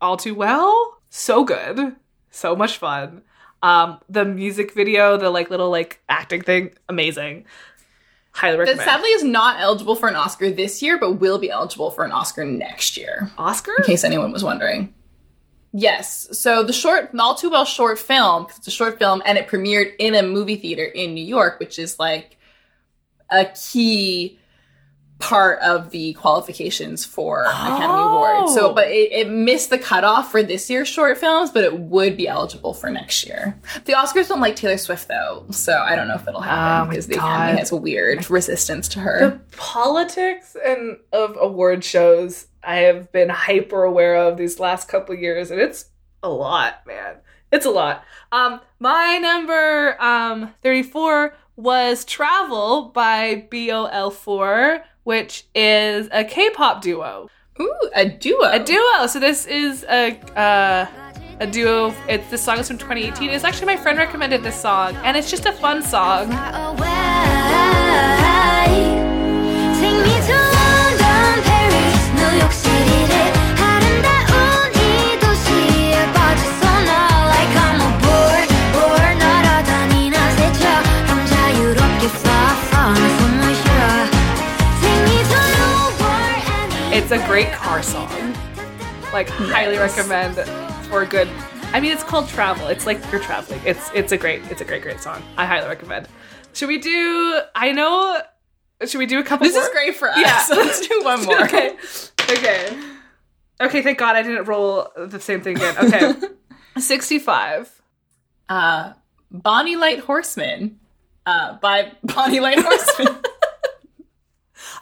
All Too Well. So good, so much fun. Um, the music video, the like little like acting thing, amazing. Highly
That
recommend.
sadly is not eligible for an Oscar this year, but will be eligible for an Oscar next year.
Oscar?
in case anyone was wondering. Yes. So the short, All Too Well short film, it's a short film and it premiered in a movie theater in New York, which is like a key part of the qualifications for Academy Award. So,
Oh.
but it, it missed the cutoff for this year's short films, but it would be eligible for next year. The Oscars don't like Taylor Swift though, so I don't know if it'll
Oh
happen
my
because the Academy has a weird resistance to her.
the politics and of award shows I have been hyper aware of these last couple years, and it's a lot, man. It's a lot. Um, my number um 34 was Travel by BOL4, which is a K-pop duo.
Ooh, a duo.
A duo. So this is a uh, a duo. It's this song is from 2018. It's actually my friend recommended this song, and it's just a fun song. It's a great car song. Like highly recommend for good. I mean, it's called Travel. It's like you're traveling. It's it's a great it's a great great song. I highly recommend. Should we do? I know. Should we do a couple?
This is great for us.
Yeah.
So let's do one more.
okay. Okay. Okay. Thank God I didn't roll the same thing again. Okay. Sixty-five.
Uh, Bonny Light Horseman uh, by Bonny Light Horseman.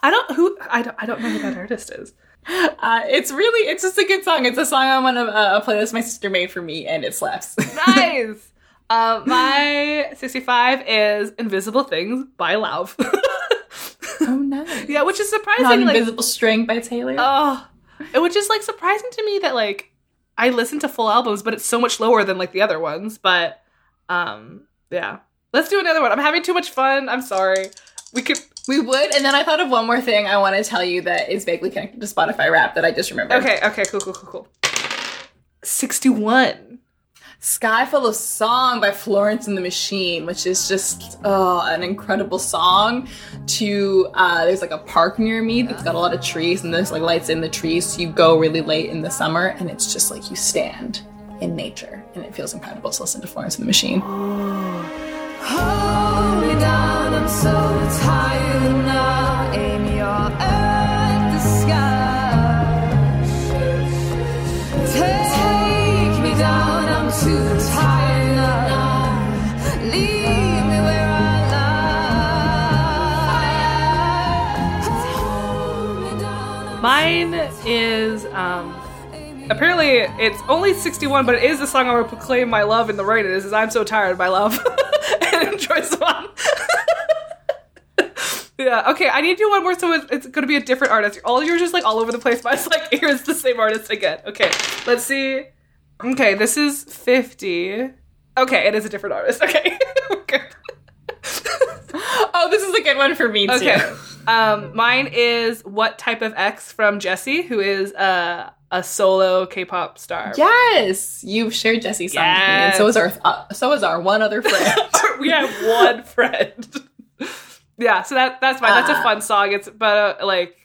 I don't who I don't I don't know who that artist is.
uh, it's really, it's just a good song. It's a song on one of uh, a playlist my sister made for me, and it slaps.
Nice. Um, my 65 is Invisible Things by Lauv.
oh, nice.
yeah, which is surprising. Like,
Invisible String by Taylor.
oh, which is like surprising to me that like I listen to full albums, but it's so much lower than like the other ones. But um, yeah, let's do another one. I'm having too much fun. I'm sorry. we could.
We would, and then I thought of one more thing I want to tell you that is vaguely connected to Spotify wrap that I just remembered.
Okay, okay, cool, cool, cool, cool. 61.
Sky Full of Song by Florence and the Machine, which is just oh, an incredible song. To uh, there's like a park near me that's got a lot of trees, and there's like lights in the trees. So you go really late in the summer, and it's just like you stand in nature, and it feels incredible to listen to Florence and the Machine.
Hold me down, I'm so tired now. Aim your at the sky. Take me down, I'm too tired now. Leave me where I lie. Hold me down, I'm
Mine is um apparently it's only 61, but it is the song I will proclaim my love in the rain. It is I'm so tired, my love. and enjoy song. yeah, okay, I need to do one more so it's, it's gonna be a different artist. All you're just like all over the place, but it's like here's the same artist again. Okay, let's see. Okay, this is 50. Okay, it is a different artist. Okay. okay.
Oh, this is a good one for me too.
Okay. Um, mine is what type of X from Jessi, who is uh, a solo K-pop star.
Yes, you've shared Jessi's song with me, and so is our uh, so is our one other friend.
we have one friend. yeah, so that that's fine. That's a
Ah.
fun song. It's but uh, like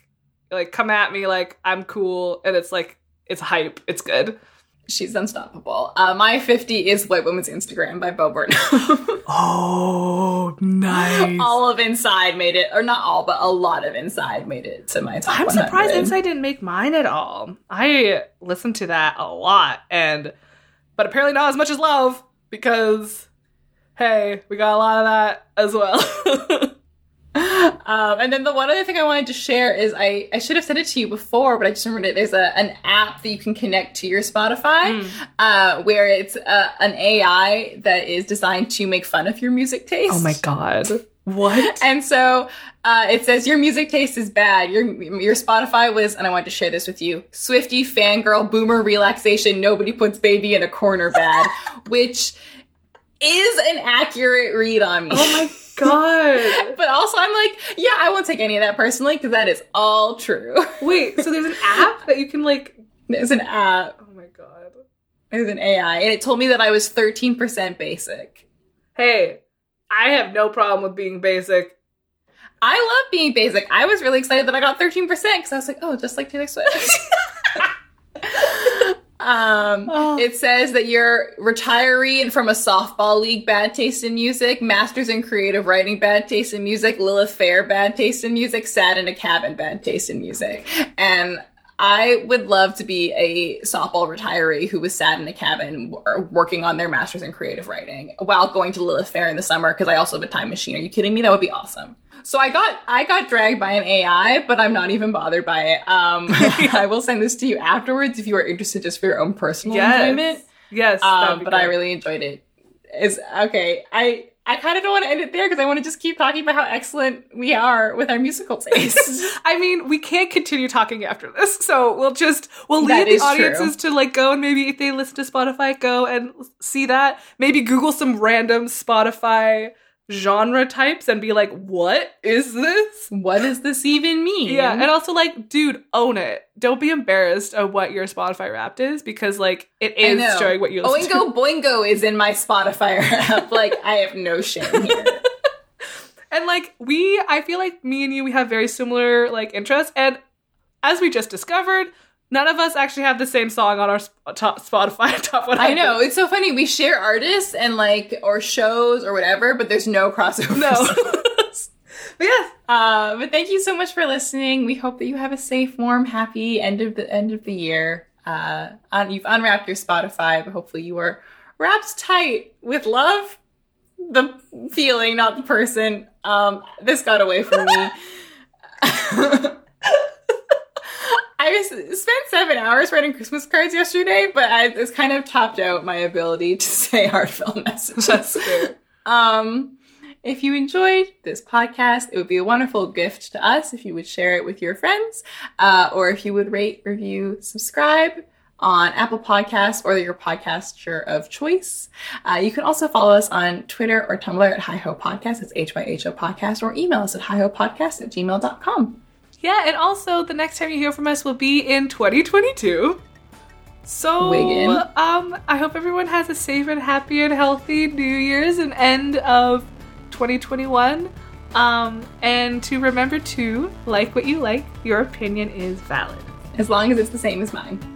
like come at me like I'm cool, and it's like it's hype. It's good.
She's unstoppable. Uh, my 50 is White Woman's Instagram by Bo Burnham.
Oh, nice.
all of Inside made it, or not all, but a lot of Inside made it to my top
I'm surprised Inside didn't make mine at all. I listened to that a lot, and but apparently not as much as Lauv because hey, we got a lot of that as well.
Um, and then the one other thing I wanted to share is I, I should have said it to you before, but I just remembered it. There's a, an app that you can connect to your Spotify uh, where it's uh, an AI that is designed to make fun of your music taste.
oh my god, what?
And so uh, it says your music taste is bad. Your your Spotify was, and I wanted to share this with you. Swifty fangirl boomer relaxation. Nobody puts baby in a corner bad, which is an accurate read on me.
Oh my god.
But also, I'm like, yeah, I won't take any of that personally because that is all true.
Wait, so there's an app that you can like.
There's an app,
Oh my god.
there's an AI, and it told me that I was 13% basic.
Hey, I have no problem with being basic.
I love being basic. I was really excited that I got 13% because I was like, oh, just like Taylor Swift. um,
Oh.
It says that you're retiree and from a softball league, bad taste in music, masters in creative writing, bad taste in music, Lilith Fair, bad taste in music, sad in a cabin, bad taste in music. And I would love to be a softball retiree who was sad in a cabin working on their masters in creative writing while going to Lilith Fair in the summer because I also have a time machine. Are you kidding me? That would be awesome. So I got I got dragged by an AI, but I'm not even bothered by it. Um, I will send this to you afterwards if you are interested, just for your own personal enjoyment.
Yes.
Um, but I really enjoyed it. Is okay. I I kind of don't want to end it there because I want to just keep talking about how excellent we are with our musical taste.
I mean, we can't continue talking after this, so we'll just we'll leave the
is true.
audiences to like go and maybe if they listen to Spotify, go and see that. Maybe Google some random Spotify genre types and be like, "What is this?"
what does this even mean?
Yeah, and also like, dude, own it. Don't be embarrassed of what your Spotify Wrapped is because like it is showing what you listen to.
Oingo Boingo is in my Spotify app. like I have no shame here.
And like we, I feel like me and you, we have very similar like interests. And as we just discovered, none of us actually have the same song on our top Spotify top one.
I know it's so funny. We share artists and like or shows or whatever, but there's no crossover.
No. but yeah,
Uh, but thank you so much for listening. We hope that you have a safe, warm, happy end of the end of the year. Uh, you've unwrapped your Spotify, but hopefully you were wrapped tight with love. The feeling, not the person. Um, this got away from me. I spent seven hours writing Christmas cards yesterday, but I it's kind of topped out my ability to say heartfelt messages. Um, if you enjoyed this podcast, it would be a wonderful gift to us if you would share it with your friends, uh, or if you would rate, review, subscribe on Apple Podcasts or your podcaster of choice. Uh, you can also follow us on Twitter or Tumblr at HyHo Podcast. It's H-Y-H-O Podcast or email us at HyHoPodcast at gmail.com.
Yeah, and also the next time you hear from us will be in 2022. So,
Wiggin.
um, I hope everyone has a safe and happy and healthy New Year's and end of 2021. Um, and to remember to like what you like, your opinion is valid.
As long as it's the same as mine.